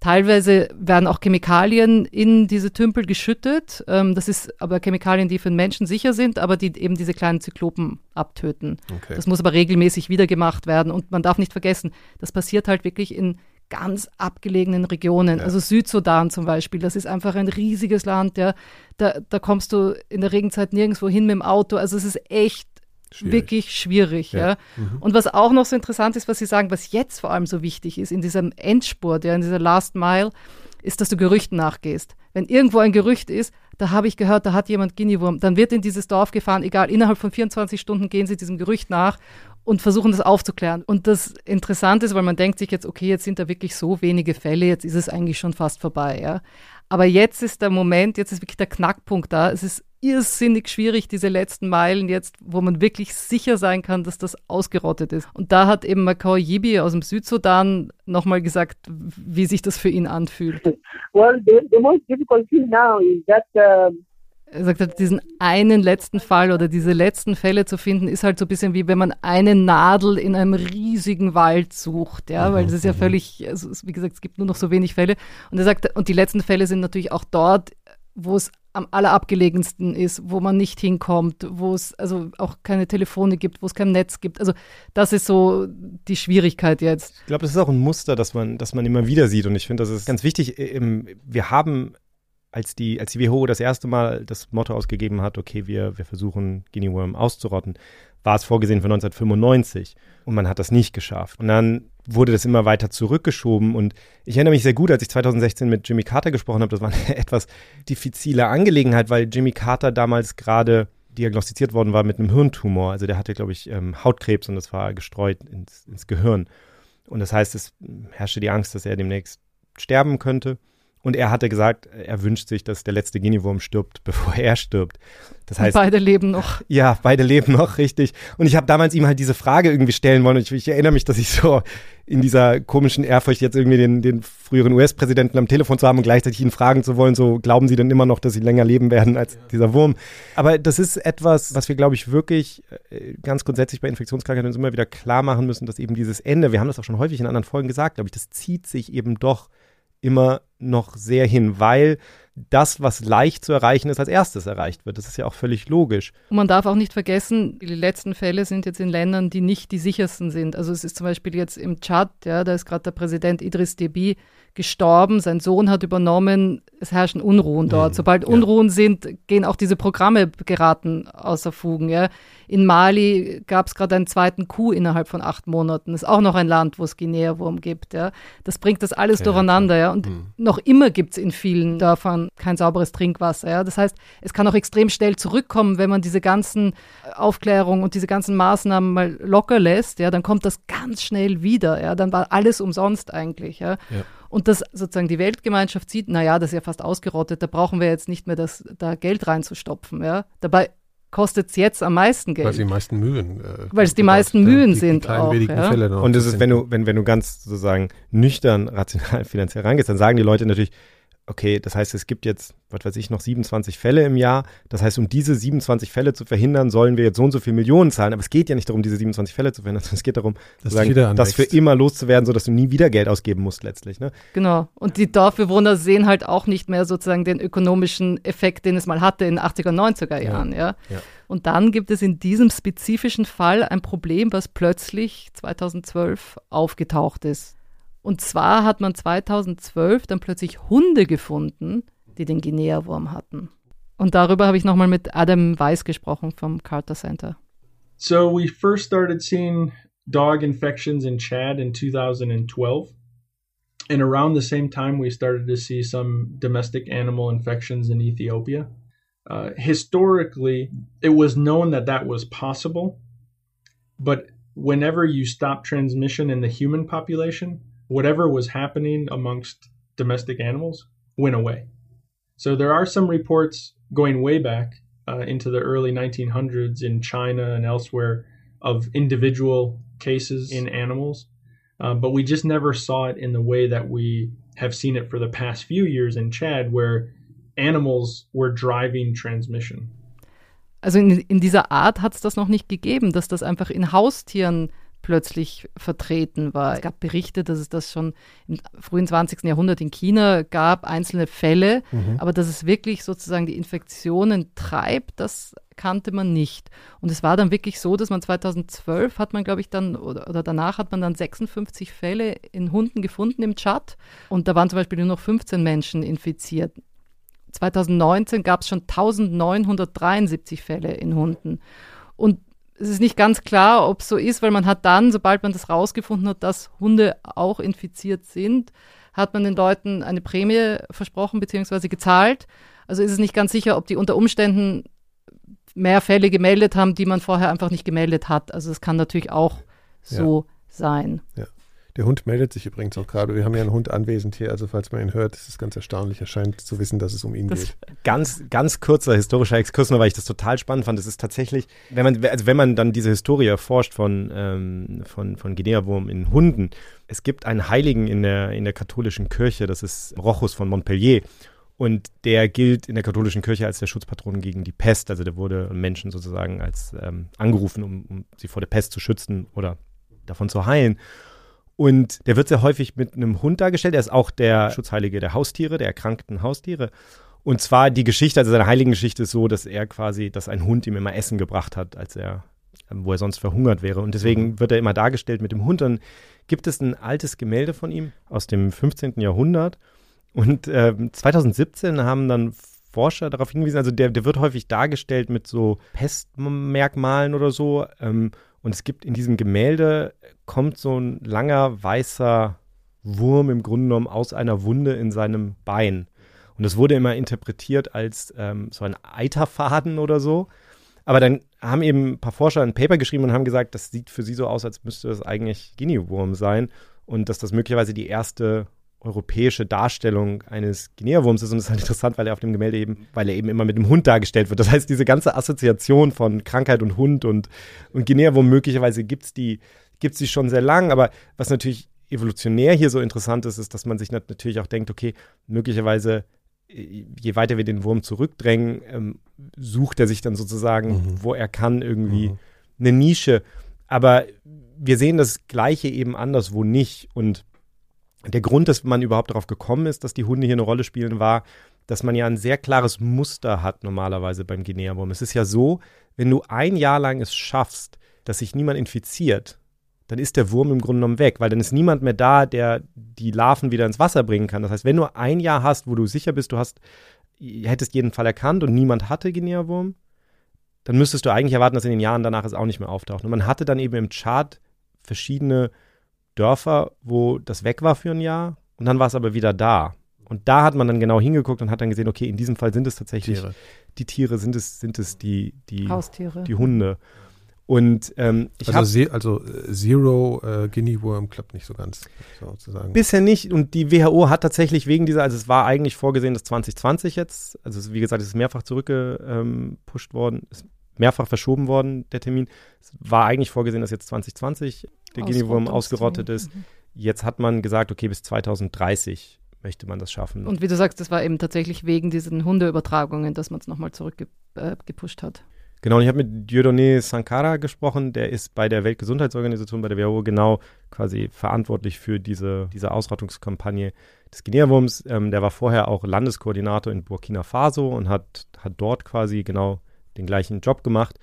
Teilweise werden auch Chemikalien in diese Tümpel geschüttet. Ähm, das ist aber Chemikalien, die für den Menschen sicher sind, aber die eben diese kleinen Zyklopen abtöten. Okay. Das muss aber regelmäßig wieder gemacht werden. Und man darf nicht vergessen, das passiert halt wirklich in ganz abgelegenen Regionen. Ja. Also Südsudan zum Beispiel, das ist einfach ein riesiges Land, ja. Da, da kommst du in der Regenzeit nirgendwo hin mit dem Auto. Also es ist echt Schwierig. wirklich schwierig. Ja. ja. Mhm. Und was auch noch so interessant ist, was Sie sagen, was jetzt vor allem so wichtig ist, in diesem Endspurt, ja, in dieser Last Mile, ist, dass du Gerüchten nachgehst. Wenn irgendwo ein Gerücht ist, da habe ich gehört, da hat jemand Guinea-Wurm, dann wird in dieses Dorf gefahren, egal, innerhalb von 24 Stunden gehen sie diesem Gerücht nach und versuchen das aufzuklären. Und das Interessante ist, weil man denkt sich jetzt, okay, jetzt sind da wirklich so wenige Fälle, jetzt ist es eigentlich schon fast vorbei, ja. Aber jetzt ist der Moment, jetzt ist wirklich der Knackpunkt da. Es ist irrsinnig schwierig, diese letzten Meilen jetzt, wo man wirklich sicher sein kann, dass das ausgerottet ist. Und da hat eben Macau Yibi aus dem Südsudan nochmal gesagt, wie sich das für ihn anfühlt. Well, the, the most difficult thing now is that uh, er sagt halt, diesen einen letzten Fall oder diese letzten Fälle zu finden, ist halt so ein bisschen wie wenn man eine Nadel in einem riesigen Wald sucht, ja, weil das ist ja mhm. völlig, also wie gesagt, es gibt nur noch so wenig Fälle. Und er sagt, und die letzten Fälle sind natürlich auch dort, wo es am allerabgelegensten ist, wo man nicht hinkommt, wo es also auch keine Telefone gibt, wo es kein Netz gibt. Also das ist so die Schwierigkeit jetzt. Ich glaube, das ist auch ein Muster, das man, das man immer wieder sieht. Und ich finde, das ist ganz wichtig. Wir haben als die, als die WHO das erste Mal das Motto ausgegeben hat, okay, wir, wir versuchen Guinea Worm auszurotten, war es vorgesehen für 1995 und man hat das nicht geschafft. Und dann wurde das immer weiter zurückgeschoben und ich erinnere mich sehr gut, als ich 2016 mit Jimmy Carter gesprochen habe, das war eine etwas diffizile Angelegenheit, weil Jimmy Carter damals gerade diagnostiziert worden war mit einem Hirntumor. Also der hatte, glaube ich, ähm, Hautkrebs und das war gestreut ins, ins Gehirn. Und das heißt, es herrschte die Angst, dass er demnächst sterben könnte. Und er hatte gesagt, er wünscht sich, dass der letzte Guinea-Wurm stirbt, bevor er stirbt. Das heißt, beide leben noch. Ja, beide leben noch, richtig. Und ich habe damals ihm halt diese Frage irgendwie stellen wollen. Und ich, ich, erinnere mich, dass ich so in dieser komischen Ehrfurcht jetzt irgendwie den, den früheren US-Präsidenten am Telefon zu haben und gleichzeitig ihn fragen zu wollen, so glauben Sie denn immer noch, dass Sie länger leben werden als ja. dieser Wurm? Aber das ist etwas, was wir, glaube ich, wirklich äh, ganz grundsätzlich bei Infektionskrankheiten uns immer wieder klar machen müssen, dass eben dieses Ende, wir haben das auch schon häufig in anderen Folgen gesagt, glaube ich, das zieht sich eben doch immer noch sehr hin, weil das, was leicht zu erreichen ist, als erstes erreicht wird. Das ist ja auch völlig logisch. Und man darf auch nicht vergessen, die letzten Fälle sind jetzt in Ländern, die nicht die sichersten sind. Also es ist zum Beispiel jetzt im Tschad, ja, da ist gerade der Präsident Idris Deby gestorben, sein Sohn hat übernommen, es herrschen Unruhen dort. Mhm, Sobald ja. Unruhen sind, gehen auch diese Programme geraten außer Fugen. Ja. In Mali gab es gerade einen zweiten Coup innerhalb von acht Monaten. Das ist auch noch ein Land, wo es Guinea-Wurm gibt. Ja. Das bringt das alles ja, durcheinander. Ja. Und mhm. noch immer gibt es in vielen Dörfern kein sauberes Trinkwasser. Ja. Das heißt, es kann auch extrem schnell zurückkommen, wenn man diese ganzen Aufklärungen und diese ganzen Maßnahmen mal locker lässt. Ja, dann kommt das ganz schnell wieder. Ja. Dann war alles umsonst eigentlich. Ja. ja. Und dass sozusagen die Weltgemeinschaft sieht, naja, das ist ja fast ausgerottet, da brauchen wir jetzt nicht mehr das, da Geld reinzustopfen. Ja? Dabei kostet es jetzt am meisten Geld. Weil es die meisten Mühen. Äh, Weil es die meisten Mühen die, sind. Die auch, ja? Fälle Und das ist, wenn du, wenn, wenn du ganz sozusagen nüchtern, rational, finanziell rangehst, dann sagen die Leute natürlich, okay, das heißt, es gibt jetzt, was weiß ich, noch 27 Fälle im Jahr. Das heißt, um diese 27 Fälle zu verhindern, sollen wir jetzt so und so viel Millionen zahlen. Aber es geht ja nicht darum, diese 27 Fälle zu verhindern, sondern es geht darum, das, das für immer loszuwerden, sodass du nie wieder Geld ausgeben musst letztlich. Ne? Genau. Und die Dorfbewohner sehen halt auch nicht mehr sozusagen den ökonomischen Effekt, den es mal hatte in den 80er, 90er Jahren. Ja. ja. ja. Und dann gibt es in diesem spezifischen Fall ein Problem, was plötzlich 2012 aufgetaucht ist. Und zwar hat man 2012 dann plötzlich Hunde gefunden, die den Guinea-Wurm hatten. Und darüber habe ich nochmal mit Adam Weiss gesprochen vom Carter Center. So we first started seeing dog infections in Chad in 2012. And around the same time, we started to see some domestic animal infections in Ethiopia. Uh, historically, it was known that that was possible. But whenever you stop transmission in the human population, whatever was happening amongst domestic animals went away. So there are some reports going way back uh, into the early 1900s in China and elsewhere of individual cases in animals, uh, but we just never saw it in the way that we have seen it for the past few years in Chad, where animals were driving transmission. also in, in dieser Art hat es das noch nicht gegeben, dass das einfach in Haustieren plötzlich vertreten war. Es gab Berichte, dass es das schon im frühen 20. Jahrhundert in China gab, einzelne Fälle, mhm. aber dass es wirklich sozusagen die Infektionen treibt, das kannte man nicht. Und es war dann wirklich so, dass man 2012 hat man, glaube ich, dann, oder, oder, danach hat man dann 56 Fälle in Hunden gefunden im Chat und da waren zum Beispiel nur noch 15 Menschen infiziert. 2019 gab es schon 1973 Fälle in Hunden. Und es ist nicht ganz klar, ob es so ist, weil man hat dann, sobald man das rausgefunden hat, dass Hunde auch infiziert sind, hat man den Leuten eine Prämie versprochen bzw. gezahlt. Also ist es nicht ganz sicher, ob die unter Umständen mehr Fälle gemeldet haben, die man vorher einfach nicht gemeldet hat. Also es kann natürlich auch so ja. sein. Ja. Der Hund meldet sich übrigens auch gerade. Wir haben ja einen Hund anwesend hier, also falls man ihn hört, ist es ganz erstaunlich. Er scheint zu wissen, dass es um ihn das geht. Ganz, ganz kurzer historischer Exkurs, nur weil ich das total spannend fand. Es ist tatsächlich, wenn man, also wenn man dann diese Historie erforscht von, ähm, von, von Guinea-Wurm in Hunden, es gibt einen Heiligen in der, in der katholischen Kirche, das ist Rochus von Montpellier. Und der gilt in der katholischen Kirche als der Schutzpatron gegen die Pest. Also der wurde Menschen sozusagen als ähm, angerufen, um, um sie vor der Pest zu schützen oder davon zu heilen. Und der wird sehr häufig mit einem Hund dargestellt. Er ist auch der Schutzheilige der Haustiere, der erkrankten Haustiere. Und zwar die Geschichte, also seine Heiligengeschichte ist so, dass er quasi, dass ein Hund ihm immer Essen gebracht hat, als er, wo er sonst verhungert wäre. Und deswegen mhm. wird er immer dargestellt mit dem Hund. Dann gibt es ein altes Gemälde von ihm aus dem 15. Jahrhundert. Und äh, 2017 haben dann Forscher darauf hingewiesen, also der, der wird häufig dargestellt mit so Pestmerkmalen oder so. Ähm, und es gibt in diesem Gemälde, kommt so ein langer weißer Wurm im Grunde genommen aus einer Wunde in seinem Bein. Und das wurde immer interpretiert als ähm, so ein Eiterfaden oder so. Aber dann haben eben ein paar Forscher ein Paper geschrieben und haben gesagt, das sieht für sie so aus, als müsste das eigentlich Guinea-Wurm sein und dass das möglicherweise die erste europäische Darstellung eines Guinea-Wurms ist. Und das ist halt interessant, weil er auf dem Gemälde eben, weil er eben immer mit dem Hund dargestellt wird. Das heißt, diese ganze Assoziation von Krankheit und Hund und, und Guinea-Wurm möglicherweise gibt es die, gibt's die schon sehr lang. Aber was natürlich evolutionär hier so interessant ist, ist, dass man sich natürlich auch denkt, okay, möglicherweise je weiter wir den Wurm zurückdrängen, ähm, sucht er sich dann sozusagen, mhm. wo er kann, irgendwie mhm. eine Nische. Aber wir sehen das Gleiche eben anderswo nicht. Und der Grund, dass man überhaupt darauf gekommen ist, dass die Hunde hier eine Rolle spielen, war, dass man ja ein sehr klares Muster hat normalerweise beim Guinea-Wurm. Es ist ja so, wenn du ein Jahr lang es schaffst, dass sich niemand infiziert, dann ist der Wurm im Grunde genommen weg, weil dann ist niemand mehr da, der die Larven wieder ins Wasser bringen kann. Das heißt, wenn du ein Jahr hast, wo du sicher bist, du hast, hättest jeden Fall erkannt und niemand hatte Guinea-Wurm, dann müsstest du eigentlich erwarten, dass in den Jahren danach es auch nicht mehr auftaucht. Und man hatte dann eben im Chart verschiedene Dörfer, wo das weg war für ein Jahr und dann war es aber wieder da. Und da hat man dann genau hingeguckt und hat dann gesehen, okay, in diesem Fall sind es tatsächlich Tiere. die Tiere, sind es, sind es die, die, Haustiere. die Hunde. Und ähm, ich also, hab, also äh, Zero äh, Guinea Worm klappt nicht so ganz, sozusagen. Bisher nicht. Und die WHO hat tatsächlich wegen dieser, also es war eigentlich vorgesehen, dass 2020 jetzt, also wie gesagt, es ist mehrfach zurückgepusht worden, ist mehrfach verschoben worden, der Termin. Es war eigentlich vorgesehen, dass jetzt 2020 der Guinea-Wurm ausgerottet ist. Mhm. Jetzt hat man gesagt, okay, bis 2030 möchte man das schaffen. Und wie du sagst, das war eben tatsächlich wegen diesen Hundeübertragungen, dass man es nochmal zurückgepusht äh, hat. Genau, und ich habe mit Dieudonné Sankara gesprochen, der ist bei der Weltgesundheitsorganisation, bei der WHO genau quasi verantwortlich für diese, diese Ausrottungskampagne des Guinea-Wurms. Ähm, der war vorher auch Landeskoordinator in Burkina Faso und hat, hat dort quasi genau den gleichen Job gemacht.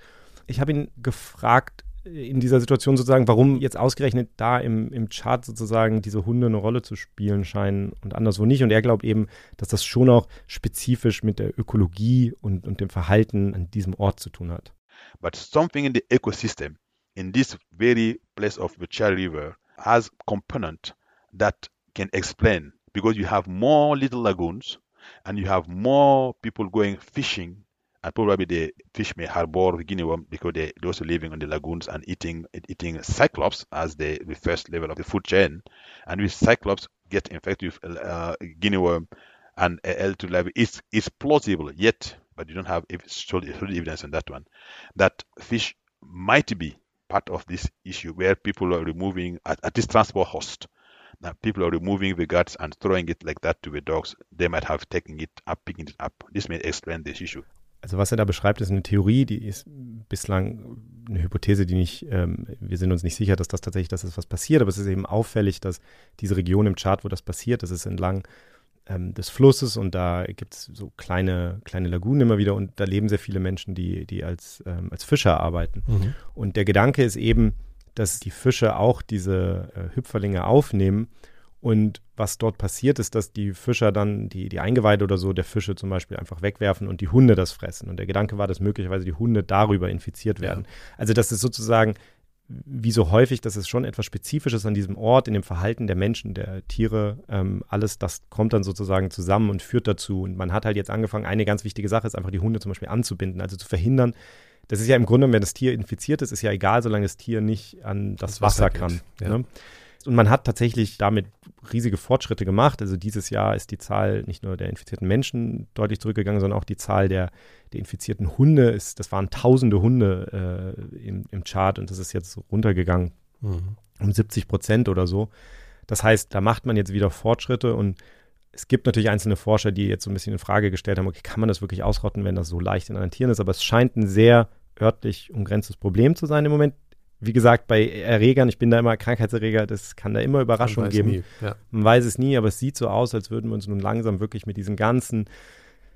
Ich habe ihn gefragt, in dieser Situation sozusagen, warum jetzt ausgerechnet da im, im Chart sozusagen diese Hunde eine Rolle zu spielen scheinen und anderswo nicht. Und er glaubt eben, dass das schon auch spezifisch mit der Ökologie und, und dem Verhalten an diesem Ort zu tun hat. But something in the ecosystem in this very place of the Char River has component that can explain because you have more little lagoons and you have more people going fishing and probably the fish may harbor guinea worm because they, are also living on the lagoons and eating eating cyclops as the, the first level of the food chain. And with cyclops get infected with uh, guinea worm and L2 level, it's, it's plausible yet, but you don't have solid, evidence on that one, that fish might be part of this issue where people are removing at, at this transport host. Now people are removing the guts and throwing it like that to the dogs. They might have taken it up, picking it up. This may explain this issue. Also was er da beschreibt, ist eine Theorie, die ist bislang eine Hypothese, die nicht, ähm, wir sind uns nicht sicher, dass das tatsächlich das ist, was passiert, aber es ist eben auffällig, dass diese Region im Chart, wo das passiert, das ist entlang ähm, des Flusses und da gibt es so kleine, kleine Lagunen immer wieder und da leben sehr viele Menschen, die, die als, ähm, als Fischer arbeiten. Mhm. Und der Gedanke ist eben, dass die Fische auch diese äh, Hüpferlinge aufnehmen und was dort passiert, ist, dass die Fischer dann die, die Eingeweide oder so der Fische zum Beispiel einfach wegwerfen und die Hunde das fressen. Und der Gedanke war, dass möglicherweise die Hunde darüber infiziert werden. Ja. Also das ist sozusagen wie so häufig, dass es schon etwas Spezifisches an diesem Ort, in dem Verhalten der Menschen, der Tiere, ähm, alles, das kommt dann sozusagen zusammen und führt dazu. Und man hat halt jetzt angefangen, eine ganz wichtige Sache ist einfach die Hunde zum Beispiel anzubinden, also zu verhindern. Das ist ja im Grunde, wenn das Tier infiziert ist, ist ja egal, solange das Tier nicht an das, das Wasser, Wasser kann. Ja. Ne? Und man hat tatsächlich damit riesige Fortschritte gemacht. Also dieses Jahr ist die Zahl nicht nur der infizierten Menschen deutlich zurückgegangen, sondern auch die Zahl der, der infizierten Hunde ist, das waren tausende Hunde äh, im, im Chart und das ist jetzt runtergegangen mhm. um 70 Prozent oder so. Das heißt, da macht man jetzt wieder Fortschritte und es gibt natürlich einzelne Forscher, die jetzt so ein bisschen in Frage gestellt haben, okay, kann man das wirklich ausrotten, wenn das so leicht in anderen Tieren ist? Aber es scheint ein sehr örtlich umgrenztes Problem zu sein im Moment wie gesagt, bei Erregern, ich bin da immer Krankheitserreger, das kann da immer Überraschungen geben. Ja. Man weiß es nie, aber es sieht so aus, als würden wir uns nun langsam wirklich mit diesen ganzen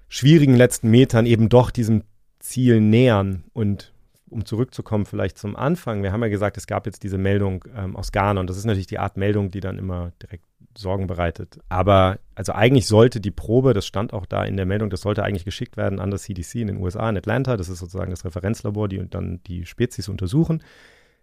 schwierigen letzten Metern eben doch diesem Ziel nähern. Und um zurückzukommen, vielleicht zum Anfang, wir haben ja gesagt, es gab jetzt diese Meldung ähm, aus Ghana und das ist natürlich die Art Meldung, die dann immer direkt Sorgen bereitet. Aber also eigentlich sollte die Probe, das stand auch da in der Meldung, das sollte eigentlich geschickt werden an das CDC in den USA, in Atlanta. Das ist sozusagen das Referenzlabor, die dann die Spezies untersuchen.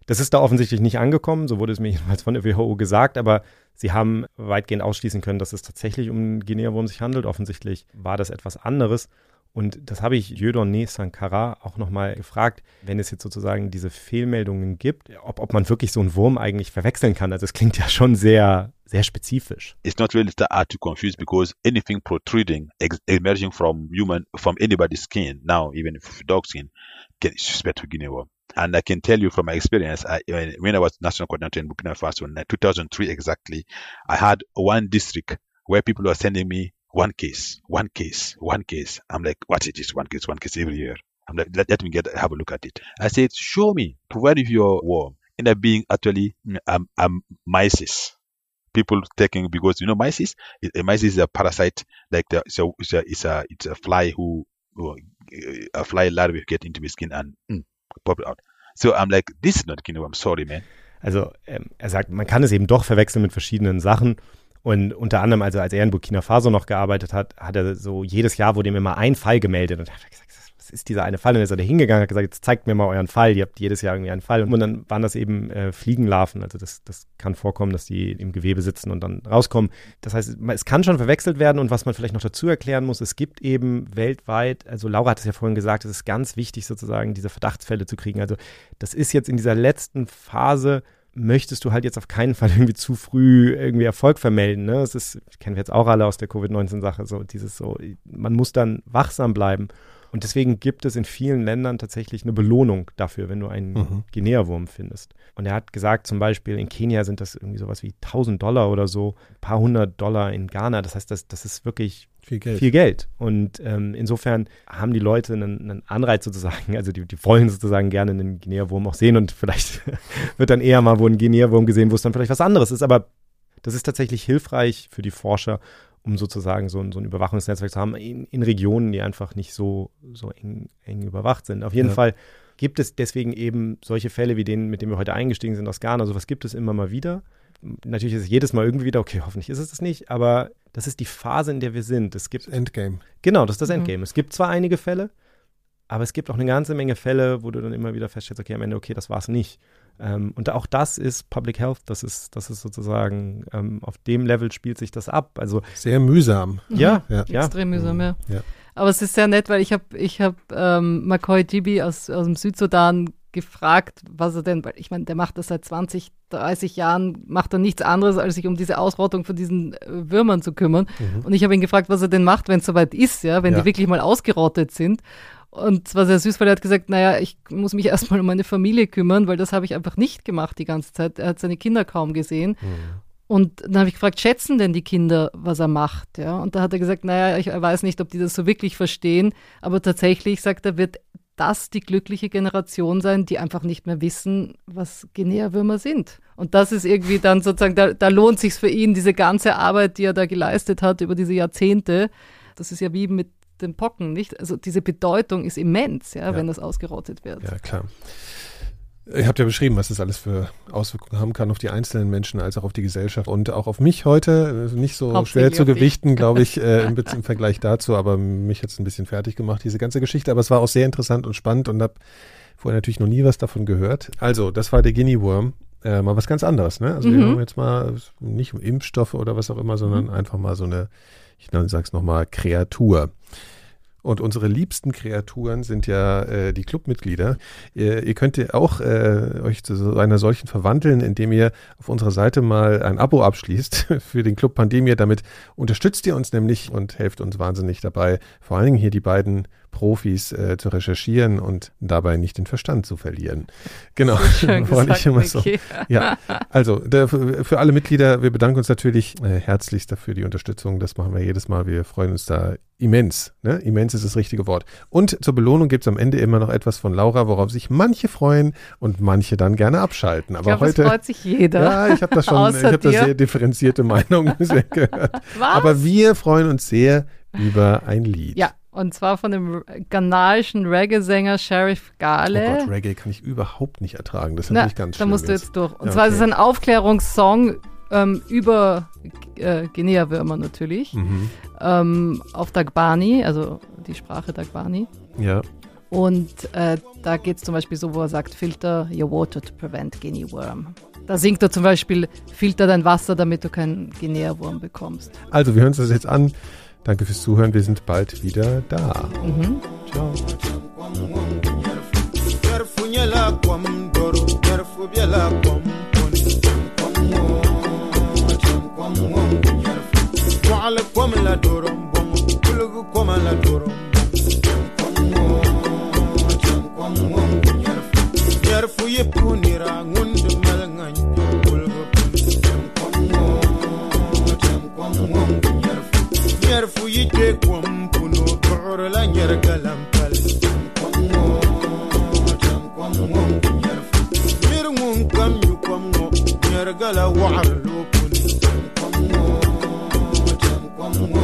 Das ist da offensichtlich nicht angekommen, so wurde es mir jedenfalls von der WHO gesagt, aber sie haben weitgehend ausschließen können, dass es tatsächlich um einen Guinea-Wurm sich handelt. Offensichtlich war das etwas anderes. Und das habe ich Jödon Sankara auch nochmal gefragt, wenn es jetzt sozusagen diese Fehlmeldungen gibt, ob, ob man wirklich so einen Wurm eigentlich verwechseln kann. Also es klingt ja schon sehr, sehr spezifisch. It's not really that hard to confuse because anything protruding, emerging from human, from anybody's skin, now even if dog skin, can suspect to Guinea worm. And I can tell you from my experience, I, when I was national coordinator in Burkina Faso in 2003 exactly, I had one district where people were sending me one case, one case, one case. I'm like, what is this? One case, one case every year. I'm like, let, let me get have a look at it. I said, show me, provide if you're worm. End up being actually um, um, myces. People taking because you know myces, a myces is a parasite like the, a it's a it's a, it's a fly who, who a fly larvae get into my skin and mm, pop out. So I'm like, this is not Kino, I'm sorry, man. Also ähm, er sagt, man kann es eben doch verwechseln mit verschiedenen Sachen. Und unter anderem, also als er in Burkina Faso noch gearbeitet hat, hat er so jedes Jahr wurde ihm immer ein Fall gemeldet. Und er hat gesagt, ist dieser eine Fall? Und dann ist er da hingegangen, hat gesagt, jetzt zeigt mir mal euren Fall. Ihr habt jedes Jahr irgendwie einen Fall. Und dann waren das eben äh, Fliegenlarven. Also das, das kann vorkommen, dass die im Gewebe sitzen und dann rauskommen. Das heißt, es kann schon verwechselt werden. Und was man vielleicht noch dazu erklären muss, es gibt eben weltweit, also Laura hat es ja vorhin gesagt, es ist ganz wichtig sozusagen, diese Verdachtsfälle zu kriegen. Also das ist jetzt in dieser letzten Phase möchtest du halt jetzt auf keinen Fall irgendwie zu früh irgendwie Erfolg vermelden. Ne? Das ist, kennen wir jetzt auch alle aus der Covid-19-Sache, so dieses so, man muss dann wachsam bleiben. Und deswegen gibt es in vielen Ländern tatsächlich eine Belohnung dafür, wenn du einen mhm. Guinea-Wurm findest. Und er hat gesagt, zum Beispiel in Kenia sind das irgendwie sowas wie 1000 Dollar oder so, ein paar hundert Dollar in Ghana. Das heißt, das, das ist wirklich viel Geld. Viel Geld. Und ähm, insofern haben die Leute einen, einen Anreiz sozusagen, also die, die wollen sozusagen gerne einen Guinea-Wurm auch sehen und vielleicht wird dann eher mal wo ein Guinea-Wurm gesehen, wo es dann vielleicht was anderes ist. Aber das ist tatsächlich hilfreich für die Forscher, um sozusagen so ein, so ein Überwachungsnetzwerk zu haben in, in, Regionen, die einfach nicht so, so eng, eng überwacht sind. Auf jeden ja. Fall gibt es deswegen eben solche Fälle wie den, mit dem wir heute eingestiegen sind aus Ghana. Sowas gibt es immer mal wieder. Natürlich ist es jedes Mal irgendwie wieder, okay, hoffentlich ist es das nicht, aber das ist die Phase, in der wir sind. Es gibt das Endgame. Genau, das ist das mhm. Endgame. Es gibt zwar einige Fälle, aber es gibt auch eine ganze Menge Fälle, wo du dann immer wieder feststellst, okay, am Ende, okay, das war es nicht. Ähm, und auch das ist Public Health, das ist, das ist sozusagen, ähm, auf dem Level spielt sich das ab. Also sehr mühsam. Ja, mhm. ja. extrem mühsam, ja. ja. Aber es ist sehr nett, weil ich habe ich hab, ähm, McCoy Gibi aus, aus dem Südsudan gefragt, was er denn, weil ich meine, der macht das seit 20, 30 Jahren, macht er nichts anderes, als sich um diese Ausrottung von diesen äh, Würmern zu kümmern. Mhm. Und ich habe ihn gefragt, was er denn macht, wenn es soweit ist, ja, wenn ja. die wirklich mal ausgerottet sind. Und es war sehr süß, weil er hat gesagt, naja, ich muss mich erstmal um meine Familie kümmern, weil das habe ich einfach nicht gemacht die ganze Zeit. Er hat seine Kinder kaum gesehen. Mhm. Und dann habe ich gefragt, schätzen denn die Kinder, was er macht? Ja, und da hat er gesagt, naja, ich weiß nicht, ob die das so wirklich verstehen, aber tatsächlich, sagt er, wird das die glückliche Generation sein, die einfach nicht mehr wissen, was Guinea-Würmer sind. Und das ist irgendwie dann sozusagen, da, da lohnt sich für ihn, diese ganze Arbeit, die er da geleistet hat über diese Jahrzehnte. Das ist ja wie mit den Pocken, nicht? Also diese Bedeutung ist immens, ja, ja. wenn das ausgerottet wird. Ja, klar. Ihr habt ja beschrieben, was das alles für Auswirkungen haben kann auf die einzelnen Menschen als auch auf die Gesellschaft und auch auf mich heute. Nicht so schwer zu gewichten, glaube ich, äh, im, im, Vergleich dazu, aber mich hat es ein bisschen fertig gemacht, diese ganze Geschichte. Aber es war auch sehr interessant und spannend und habe vorher natürlich noch nie was davon gehört. Also, das war der Guinea Worm. Äh, mal was ganz anderes, ne? Also mhm. wir haben jetzt mal nicht Impfstoffe oder was auch immer, sondern mhm. einfach mal so eine, ich sag's nochmal, Kreatur. Und unsere liebsten Kreaturen sind ja äh, die Clubmitglieder. Ihr, ihr könnt auch äh, euch zu einer solchen verwandeln, indem ihr auf unserer Seite mal ein Abo abschließt für den Club Pandemie. Damit unterstützt ihr uns nämlich und helft uns wahnsinnig dabei, vor allen Dingen hier die beiden Profis äh, zu recherchieren und dabei nicht den Verstand zu verlieren. Genau, wollte ich immer so. Ja, also der, für alle Mitglieder, wir bedanken uns natürlich äh, herzlichst dafür die Unterstützung. Das machen wir jedes Mal. Wir freuen uns da immens. Ne? Immens ist das richtige Wort. Und zur Belohnung gibt es am Ende immer noch etwas von Laura, worauf sich manche freuen und manche dann gerne abschalten. Aber glaub, heute freut sich jeder. Ja, ich habe da schon, ich habe da sehr differenzierte Meinungen gehört. Was? Aber wir freuen uns sehr über ein Lied. Ja, und zwar von dem ghanaischen Reggae-Sänger Sheriff Gale. Oh Gott, Reggae kann ich überhaupt nicht ertragen. Das ist natürlich ganz schön. Da musst du jetzt durch. Und ja, zwar okay. ist es ein Aufklärungssong ähm, über äh, Guinea-Würmer natürlich. Mhm. Ähm, auf Dagbani, also die Sprache Dagbani. Ja. Und äh, da geht es zum Beispiel so, wo er sagt, filter your water to prevent Guinea worm. Da singt er zum Beispiel, filter dein Wasser, damit du keinen Guinea-Wurm bekommst. Also wir hören uns das jetzt an. Danke fürs Zuhören. Wir sind bald wieder da. Mhm. Ciao. Yarfu yipunira ngundu yite kwam puno kor la nyer kalampal kwam ngo jam kam yu kwam ngo nyer gala war lo pun kwam ngo kwam ngo